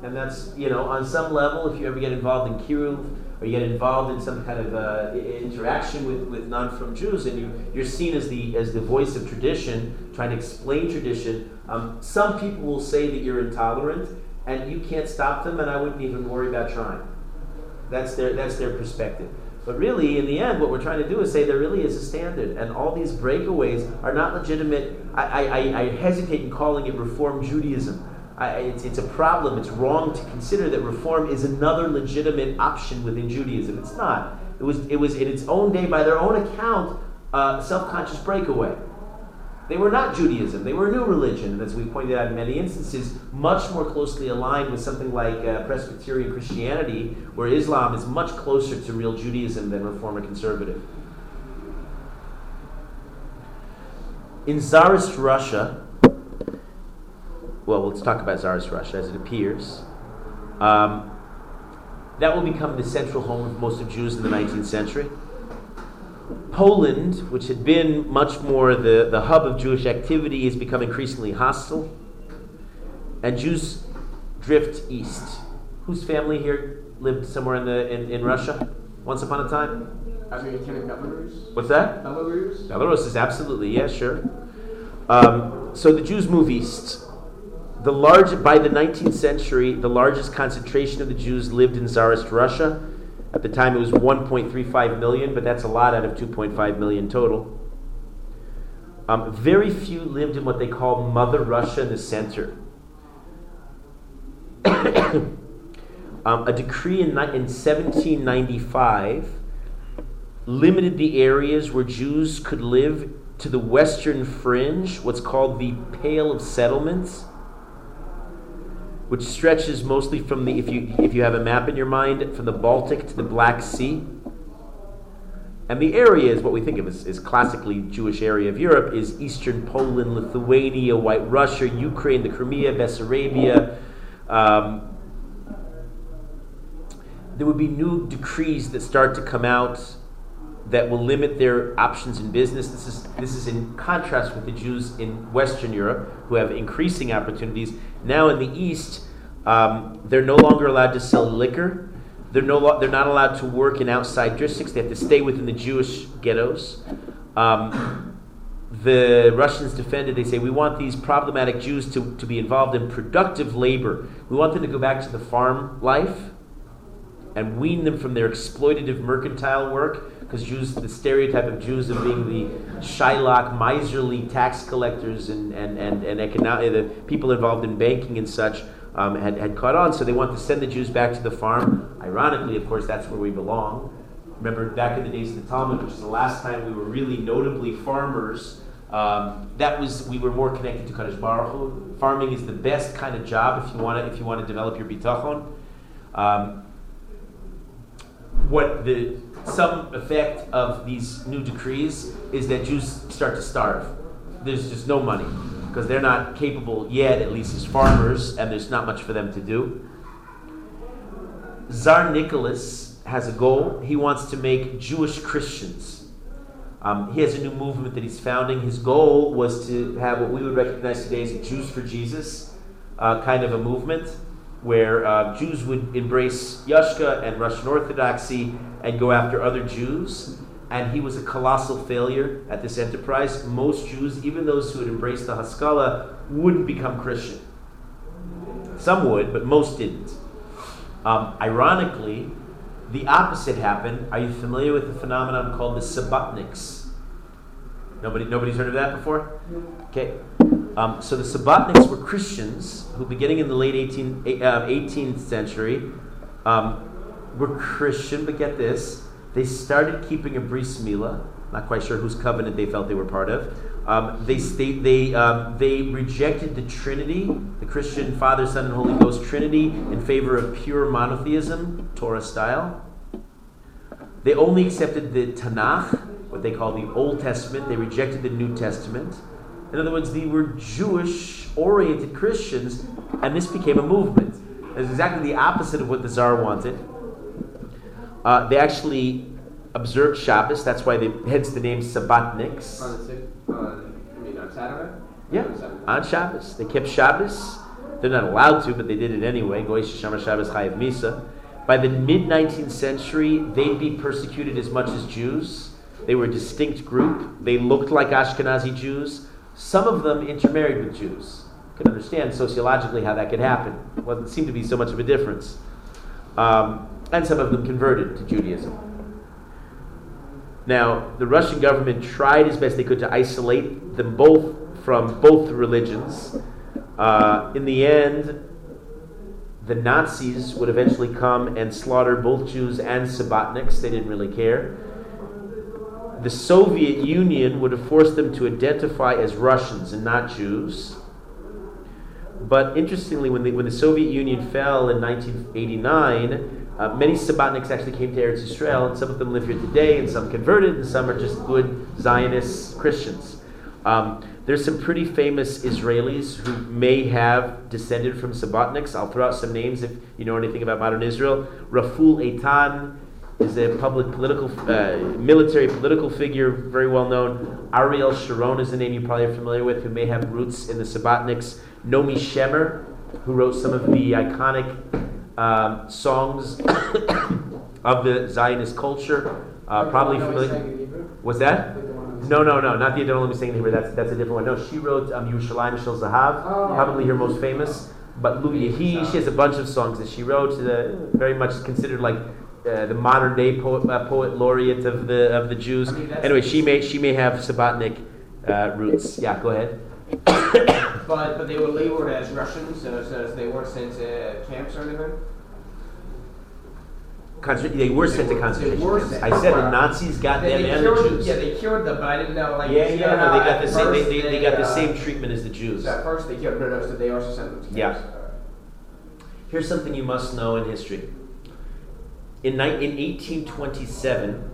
And that's, you know, on some level, if you ever get involved in Kiruv, or you get involved in some kind of uh, interaction with, with non-from Jews, and you, you're seen as the, as the voice of tradition, trying to explain tradition, um, some people will say that you're intolerant, and you can't stop them, and I wouldn't even worry about trying. That's their, that's their perspective. But really, in the end, what we're trying to do is say there really is a standard, and all these breakaways are not legitimate. I, I, I hesitate in calling it Reform Judaism. I, it's, it's a problem. It's wrong to consider that reform is another legitimate option within Judaism. It's not. It was, it was in its own day, by their own account, a self conscious breakaway. They were not Judaism. They were a new religion, and as we pointed out in many instances, much more closely aligned with something like uh, Presbyterian Christianity, where Islam is much closer to real Judaism than Reform or Conservative. In Tsarist Russia, well, let's talk about Tsarist Russia as it appears. Um, that will become the central home of most of Jews in the 19th century. Poland, which had been much more the, the hub of Jewish activity, has become increasingly hostile. And Jews drift east. Whose family here lived somewhere in, the, in, in Russia once upon a time? I mean, Belarus? What's that? Belarus? Belarus is absolutely, yeah, sure. Um, so the Jews move east. The large, by the 19th century, the largest concentration of the Jews lived in Tsarist Russia. At the time, it was 1.35 million, but that's a lot out of 2.5 million total. Um, very few lived in what they call Mother Russia in the center. um, a decree in, in 1795 limited the areas where Jews could live to the western fringe, what's called the Pale of Settlements which stretches mostly from the if you if you have a map in your mind from the Baltic to the Black Sea. And the area is what we think of as, as classically Jewish area of Europe is eastern Poland, Lithuania, White Russia, Ukraine, the Crimea, Bessarabia. Um, there would be new decrees that start to come out that will limit their options in business. This is this is in contrast with the Jews in Western Europe who have increasing opportunities. Now in the East, um, they're no longer allowed to sell liquor. They're no lo- they're not allowed to work in outside districts. They have to stay within the Jewish ghettos. Um, the Russians defended. They say we want these problematic Jews to, to be involved in productive labor. We want them to go back to the farm life and wean them from their exploitative mercantile work because Jews, the stereotype of Jews of being the Shylock, miserly tax collectors and, and, and, and economic, the people involved in banking and such um, had, had caught on. So they want to send the Jews back to the farm. Ironically, of course, that's where we belong. Remember back in the days of the Talmud, which is the last time we were really notably farmers. Um, that was we were more connected to Kadosh Baruch Hu. Farming is the best kind of job if you want to if you want to develop your bitachon. Um, what the some effect of these new decrees is that Jews start to starve. There's just no money because they're not capable yet, at least as farmers, and there's not much for them to do. Tsar Nicholas has a goal. He wants to make Jewish Christians. Um, he has a new movement that he's founding. His goal was to have what we would recognize today as a Jews for Jesus uh, kind of a movement where uh, Jews would embrace Yashka and Russian Orthodoxy and go after other Jews. And he was a colossal failure at this enterprise. Most Jews, even those who had embraced the Haskalah, wouldn't become Christian. Some would, but most didn't. Um, ironically, the opposite happened. Are you familiar with the phenomenon called the Sabbatics? Nobody, nobody's heard of that before. Okay, Um, so the Sabbatniks were Christians who, beginning in the late 18, uh, 18th century, um, were Christian, but get this, they started keeping a bris milah, not quite sure whose covenant they felt they were part of. Um, they, they, they, um, they rejected the Trinity, the Christian Father, Son, and Holy Ghost Trinity, in favor of pure monotheism, Torah style. They only accepted the Tanakh, what they call the Old Testament. They rejected the New Testament. In other words, they were Jewish oriented Christians, and this became a movement. It's exactly the opposite of what the Tsar wanted. Uh, they actually observed Shabbos, that's why they, hence the name Sabbatniks. On the on, I mean, on Saturday? Yeah, On Shabbos. They kept Shabbos. They're not allowed to, but they did it anyway. Goy Shama Shabbos Chayav Misa. By the mid 19th century, they'd be persecuted as much as Jews. They were a distinct group. They looked like Ashkenazi Jews. Some of them intermarried with Jews. Can understand sociologically how that could happen. It wasn't seem to be so much of a difference. Um, and some of them converted to Judaism. Now, the Russian government tried as best they could to isolate them both from both religions. Uh, in the end, the Nazis would eventually come and slaughter both Jews and Sabbatniks. They didn't really care. The Soviet Union would have forced them to identify as Russians and not Jews. But interestingly, when, the when the Soviet Union fell in 1989, uh, many Sabbatniks actually came to Eretz Israel, and some of them live here today, and some converted, and some are just good Zionist Christians. Um, there's some pretty famous Israelis who may have descended from Sabbatniks. I'll throw out some names if you know anything about modern Israel. Raful Eitan is a public political, uh, military political figure, very well known. Ariel Sharon is a name you probably are familiar with, who may have roots in the Sabbatniks. Naomi Shemer, who wrote some of the iconic um, songs of the Zionist culture. Uh, probably familiar. What's that? No, no, no, not the Don't Let Me Sing in Hebrew. That's, that's a different one. No, she wrote um, Yerushalayim Shel Zahav, Oh. probably her most famous. But Lu Yehi, she has a bunch of songs that she wrote, uh, very much considered like uh, the modern day poet, uh, poet laureate of the of the Jews. I mean, anyway, she may she may have Sabbatnik uh, roots. Yeah, go ahead. But, but they were labeled as Russians, so, so they weren't sent to camps or anything? Concentra- they were sent to concentration camps. sent- I said the Nazis got They, them they and the Jews. yeah, they cured them, but I didn't know, like, yeah, you yeah, no, they got the same. They, they, they got the uh, same treatment as the Jews. So at first they cured them, so they also sent them to Yeah. camps. Here's something you must know in history. In, in 1827,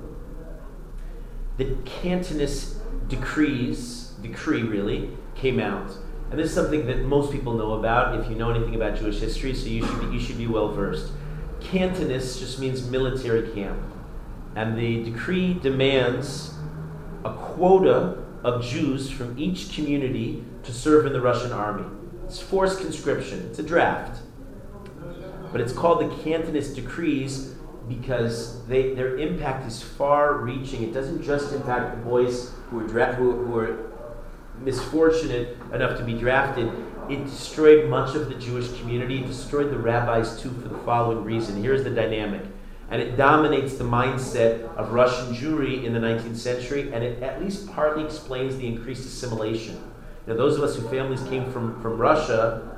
the Cantonist decrees, decree really, came out. And this is something that most people know about if you know anything about Jewish history, so you should be, you should be well versed. Cantonist just means military camp. And the decree demands a quota of Jews from each community to serve in the Russian army. It's forced conscription, it's a draft. But it's called the Cantonist decrees because they, their impact is far reaching. It doesn't just impact the boys who are, dra- who, who are misfortunate enough to be drafted. It destroyed much of the Jewish community, it destroyed the rabbis too for the following reason. Here's the dynamic. And it dominates the mindset of Russian Jewry in the 19th century, and it at least partly explains the increased assimilation. Now, those of us whose families came from, from Russia,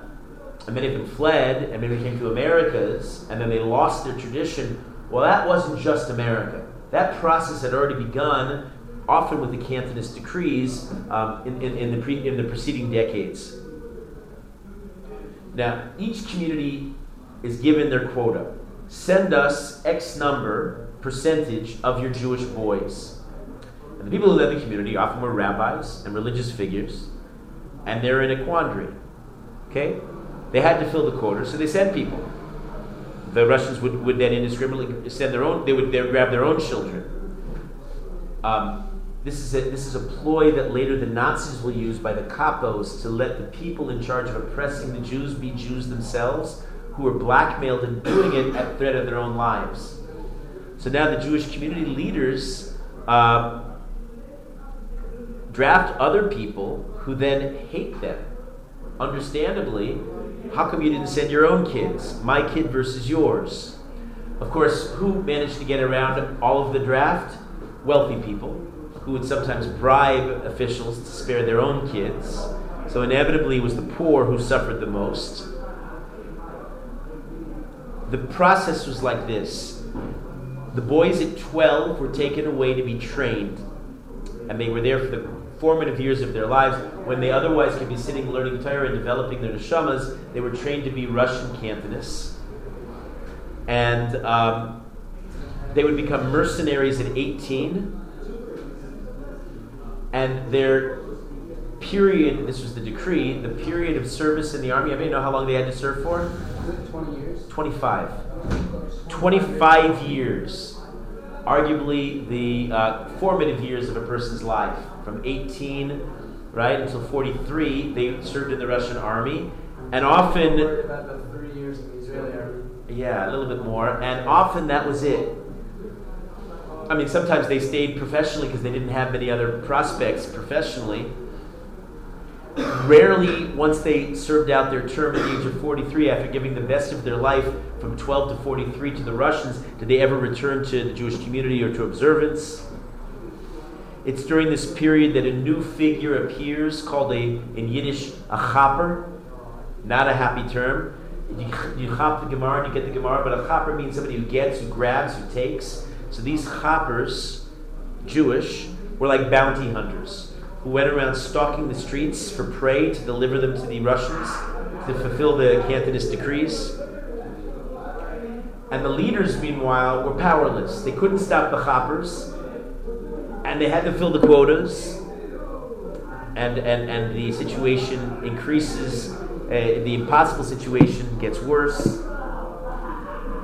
and many of them fled, and many came to Americas, and then they lost their tradition. Well, that wasn't just America. That process had already begun, often with the Cantonist decrees um, in, in, in the pre, in the preceding decades. Now, each community is given their quota. Send us X number, percentage of your Jewish boys. And the people who led the community often were rabbis and religious figures, and they're in a quandary. Okay? They had to fill the quota, so they sent people. The Russians would, would then indiscriminately send their own, they would, they grab their own children. Um, this, is a, this is a ploy that later the Nazis will use by the capos to let the people in charge of oppressing the Jews be Jews themselves, who are blackmailed in doing it at threat of their own lives. So now the Jewish community leaders uh, draft other people who then hate them. Understandably, how come you didn't send your own kids? My kid versus yours. Of course, who managed to get around all of the draft? Wealthy people who would sometimes bribe officials to spare their own kids. So inevitably, it was the poor who suffered the most. The process was like this the boys at 12 were taken away to be trained, and they were there for the formative years of their lives when they otherwise could be sitting learning Torah and developing their neshamas. They were trained to be Russian Cantonists. And um, they would become mercenaries at 18. And their period, this was the decree, the period of service in the army, I may know how long they had to serve for? 20 years? 25. 25 years. Arguably the uh, formative years of a person's life. From 18, right, until 43, they served in the Russian army. And often. Three years in the Israeli army. Yeah, a little bit more. And often that was it. I mean, sometimes they stayed professionally because they didn't have many other prospects professionally. Rarely, once they served out their term at the age of 43, after giving the best of their life from 12 to 43 to the Russians, did they ever return to the Jewish community or to observance. It's during this period that a new figure appears called a, in Yiddish, a chaper, not a happy term. You, you chop the Gemara and you get the Gemara, but a chaper means somebody who gets, who grabs, who takes. So these choppers, Jewish, were like bounty hunters who went around stalking the streets for prey to deliver them to the Russians to fulfill the Cantonist decrees. And the leaders, meanwhile, were powerless. They couldn't stop the choppers, and they had to fill the quotas. And, and, and the situation increases, uh, the impossible situation gets worse.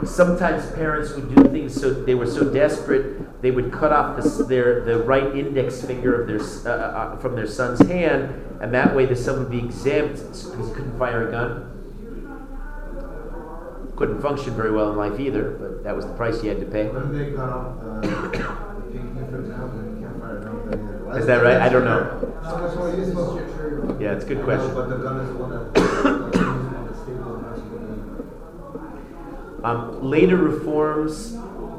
Sometimes parents would do things so they were so desperate they would cut off the, their the right index finger of their uh, uh, uh, from their son's hand, and that way the son would be exempt because he couldn't fire a gun. Couldn't function very well in life either, but that was the price he had to pay. When they cut off the pinky, for example, you can't fire a gun with either. Is that right? I don't know. How much more useful? Yeah, it's a good question. But the gun is the one that, the stable has to be- Um, later reforms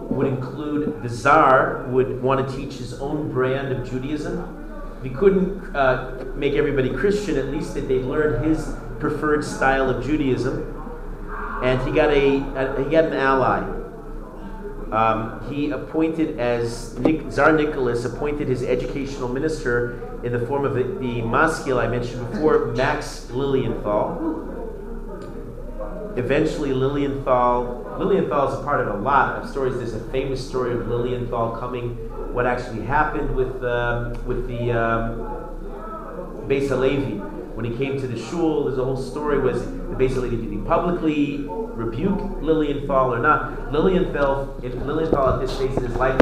would include the czar would want to teach his own brand of Judaism. If he couldn't uh, make everybody Christian, at least that they learn his preferred style of Judaism. And he got a, a he got an ally. Um, he appointed as Nick, Tsar Nicholas appointed his educational minister in the form of the, the maskil I mentioned before, Max Lilienthal eventually Lilienthal, Lilienthal is a part of a lot of stories. There's a famous story of Lilienthal coming, what actually happened with, um, with the um, Beis Halevi. When he came to the shul, there's a whole story was the Beis Halevi, did he publicly rebuke Lilienthal or not? Lilienthal, if Lilienthal at this stage in his life,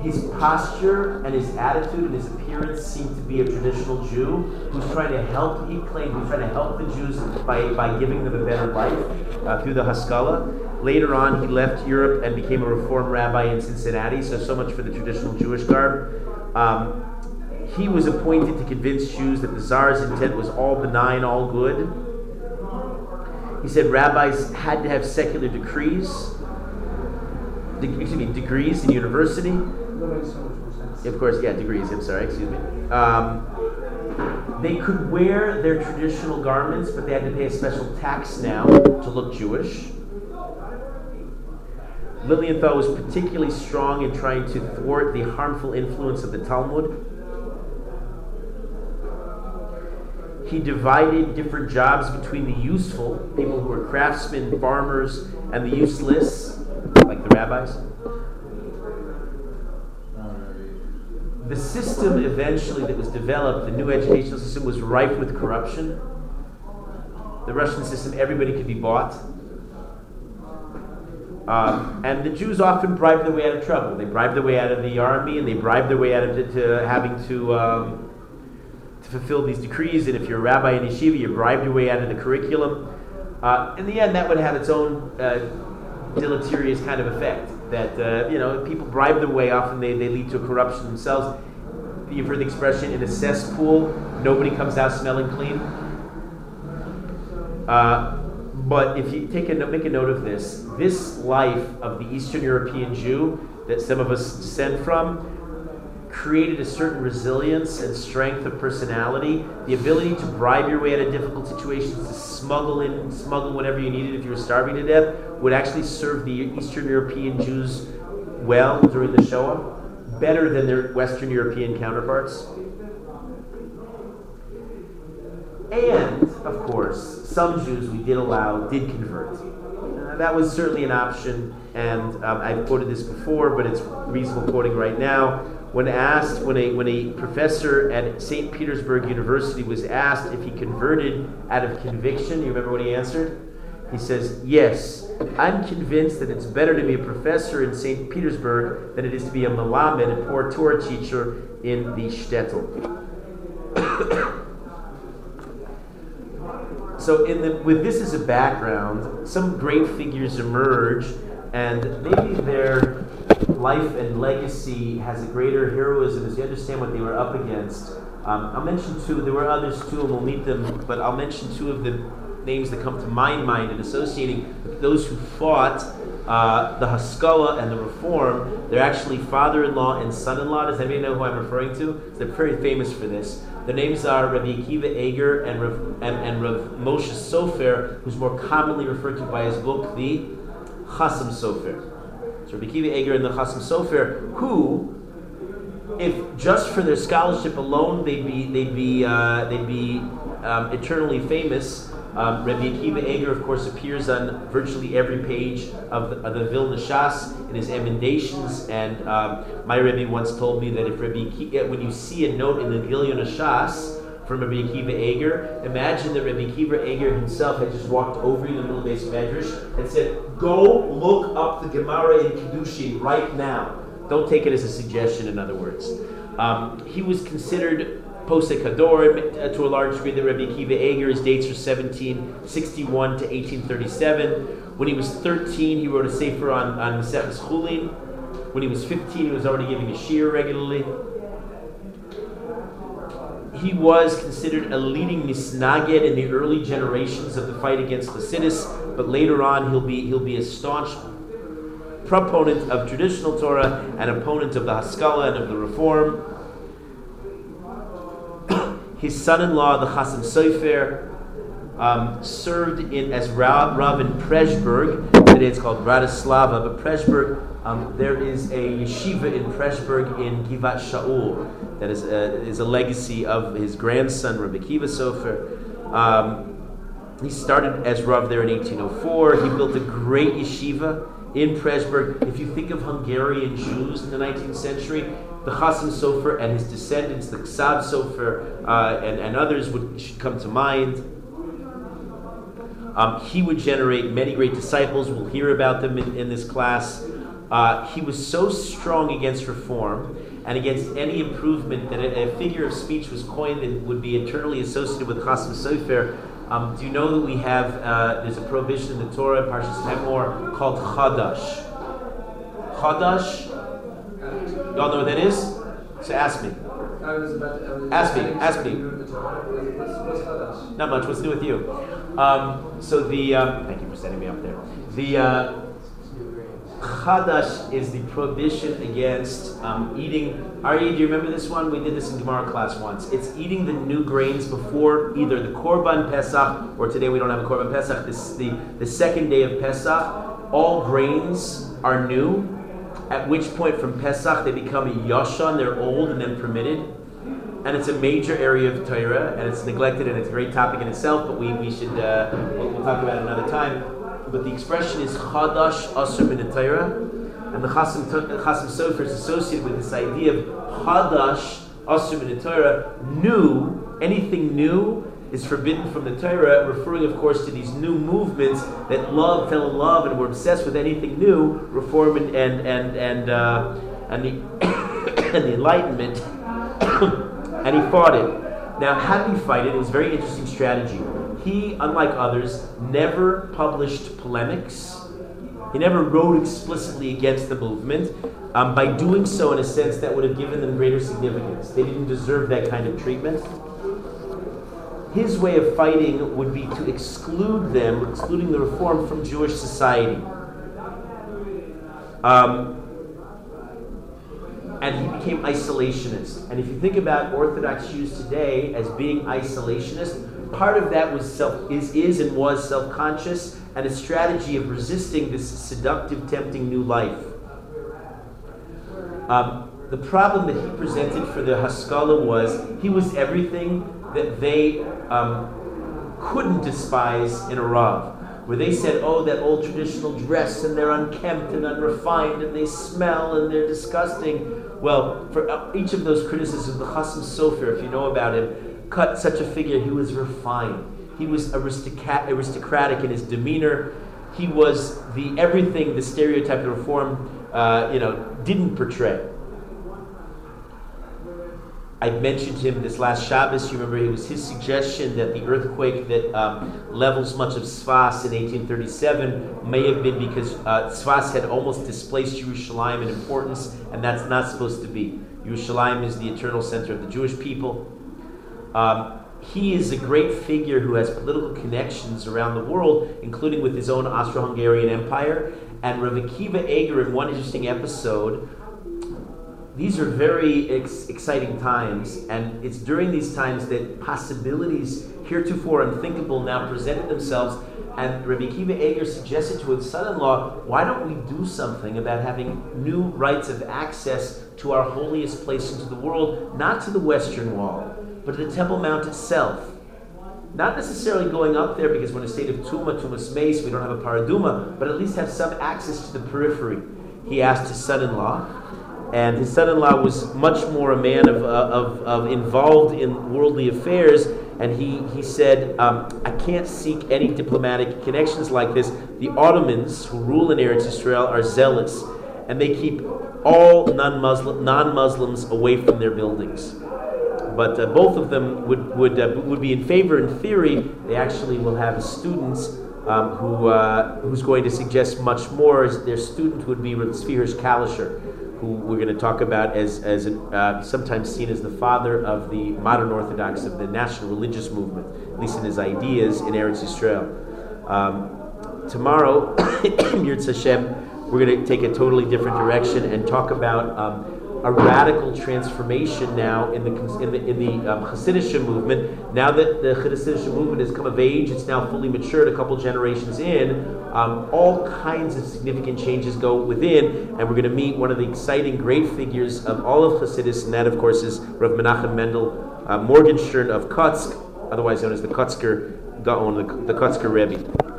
his posture and his attitude and his appearance seemed to be a traditional Jew who's trying to help, he claimed, who's trying to help the Jews by, by giving them a better life uh, through the Haskalah. Later on, he left Europe and became a Reform rabbi in Cincinnati, so so much for the traditional Jewish garb. Um, he was appointed to convince Jews that the Tsar's intent was all benign, all good. He said rabbis had to have secular decrees, de- excuse me, degrees in university. Of course, yeah, degrees. I'm sorry, excuse me. Um, they could wear their traditional garments, but they had to pay a special tax now to look Jewish. Lilienthal was particularly strong in trying to thwart the harmful influence of the Talmud. He divided different jobs between the useful, people who were craftsmen, farmers, and the useless, like the rabbis. The system eventually that was developed, the new educational system, was rife with corruption. The Russian system, everybody could be bought. Um, and the Jews often bribed their way out of trouble. They bribed their way out of the army, and they bribed their way out of to, having to, um, to fulfill these decrees. And if you're a rabbi in yeshiva, you bribed your way out of the curriculum. Uh, in the end, that would have its own uh, deleterious kind of effect. That uh, you know, people bribe their way. Often they, they lead to corruption themselves. You've heard the expression: "In a cesspool, nobody comes out smelling clean." Uh, but if you take a make a note of this, this life of the Eastern European Jew that some of us descend from created a certain resilience and strength of personality, the ability to bribe your way out of difficult situations, to smuggle in, smuggle whatever you needed if you were starving to death, would actually serve the Eastern European Jews well during the Shoah, better than their Western European counterparts. And, of course, some Jews we did allow did convert. Uh, that was certainly an option, and um, I've quoted this before, but it's reasonable quoting right now. When asked, when a, when a professor at St. Petersburg University was asked if he converted out of conviction, you remember what he answered? He says, Yes, I'm convinced that it's better to be a professor in St. Petersburg than it is to be a malamed, a poor Torah teacher in the shtetl. So, the, with this as a background, some great figures emerge, and maybe their life and legacy has a greater heroism as you understand what they were up against. Um, I'll mention two. There were others too, and we'll meet them. But I'll mention two of the names that come to my mind in associating those who fought uh, the Haskalah and the Reform. They're actually father-in-law and son-in-law. Does anybody know who I'm referring to? They're very famous for this. Their names are Rabbi Akiva Eger and Rav, and, and Rav Moshe Sofer, who's more commonly referred to by his book, the Chasam Sofer. So Rabbi Akiva Eger and the Chasam Sofer, who if just for their scholarship alone they'd be they'd be uh, they'd be um, eternally famous. Um, Rabbi Akiva Eger, of course, appears on virtually every page of the, of the Vilna Shas in his emendations. And um, my Rebbe once told me that if Rabbi Akiva, when you see a note in the Gilyon Shas from Rabbi Akiva Eger, imagine that Rabbi Akiva Eger himself had just walked over in the middle of beis medrash and said, "Go look up the Gemara in Kiddushin right now." Don't take it as a suggestion. In other words, um, he was considered Posek Hador uh, to a large degree. The Rabbi Akiva Eger, his dates are 1761 to 1837. When he was 13, he wrote a sefer on, on Maseches Chulin. When he was 15, he was already giving a shiur regularly. He was considered a leading misnaged in the early generations of the fight against Hasidus, but later on he'll be he'll be a staunch proponent of traditional Torah and opponent of the Haskalah and of the Reform. His son-in-law, the Chasam Sofer, um, served in as Rav, Rav in Pressburg. Today it's called Bratislava, but Pressburg, um, there is a yeshiva in Pressburg in Givat Shaul that is a, is a legacy of his grandson, Rabbi Akiva Sofer. Um, he started as Rav there in 1804. He built a great yeshiva in Pressburg. If you think of Hungarian Jews in the 19th century, the Chasam Sofer and his descendants, the Ksav Sofer, uh, and, and others would should come to mind. Um, he would generate many great disciples. We'll hear about them in, in this class. Uh, he was so strong against reform and against any improvement that a, a, figure of speech was coined and would be eternally associated with Chasam Sofer. Um, do you know that we have, uh, there's a prohibition in the Torah, Parshas Emor, called Chadash. Chadash? Y'all know what that is? So ask me. Ask me, ask me. Not much. What's new with you? Um, so the um, thank you for setting me up there. The uh, Chadash is the prohibition against um, eating. Ari, do you remember this one? We did this in Gemara class once. It's eating the new grains before either the Korban Pesach or today we don't have a Korban Pesach. This the the second day of Pesach. All grains are new. At which point from Pesach they become a yashan, they're old and then permitted. And it's a major area of Torah, and it's neglected, and it's a great topic in itself. But we, we should uh, we'll, we'll talk about it another time but the expression is chadash asur min Torah, and the Chasam Sofer is associated with this idea of chadash asur min Torah, new, anything new is forbidden from the Torah, referring, of course, to these new movements that love, fell in love, and were obsessed with anything new, reform and and and and, uh, and the and the Enlightenment, and he fought it. Now, how did he fight it? It was a very interesting strategy he, unlike others, never published polemics. He never wrote explicitly against the movement. Um, by doing so, in a sense, that would have given them greater significance. They didn't deserve that kind of treatment. His way of fighting would be to exclude them, excluding the reform from Jewish society. Um, and he became isolationist. And if you think about Orthodox Jews today as being isolationist, part of that was self is is and was self-conscious and a strategy of resisting this seductive, tempting new life. Um, the problem that he presented for the Haskalah was he was everything that they um, couldn't despise in a Rav. Where they said, oh, that old traditional dress, and they're unkempt and unrefined, and they smell and they're disgusting. Well, for uh, each of those criticisms, the Chasam Sofer, if you know about him, cut such a figure. He was refined. He was aristocrat- aristocratic in his demeanor. He was the everything the stereotype of reform, uh, you know, didn't portray. I mentioned him this last Shabbos. You remember it was his suggestion that the earthquake that um, levels much of Sfas in 1837 may have been because uh, Sfas had almost displaced Yerushalayim in importance, and that's not supposed to be. Yerushalayim is the eternal center of the Jewish people. Um, he is a great figure who has political connections around the world, including with his own Austro-Hungarian Empire. And Rav Akiva Eger, in one interesting episode, these are very ex- exciting times, and it's during these times that possibilities heretofore unthinkable now presented themselves. And Rabbi Akiva Eger suggested to his son-in-law, "Why don't we do something about having new rights of access to our holiest place into the world, not to the Western Wall, but to the Temple Mount itself?" Not necessarily going up there because we're in a state of tuma, tumas meis, we don't have a parah adumah, but at least have some access to the periphery. He asked his son-in-law, and his son-in-law was much more a man of, uh, of, of involved in worldly affairs. And he, he said um, i can't seek any diplomatic connections like this. The ottomans who rule in eretz israel are zealous and they keep all non-muslim non-muslims away from their buildings. But uh, both of them would, would, uh, would be in favor in theory. They actually will have students um, who, uh, who's going to suggest much more. Their student would be Tzvi Hirsch Kalischer who we're going to talk about as, as uh, sometimes seen as the father of the modern Orthodox, of the national religious movement, at least in his ideas in Eretz Yisrael. Um, tomorrow, Yirtz Hashem, we're going to take a totally different direction and talk about um, a radical transformation now in the in the in the um, Hasidic movement. Now that the Hasidic movement has come of age, it's now fully matured. A couple generations in, um, all kinds of significant changes go within, and we're going to meet one of the exciting, great figures of all of Hasidus, and that, of course, is Rav Menachem Mendel uh, Morgenstern of Kotsk, otherwise known as the Kotzker Gaon, the, the Kotzker Rebbe.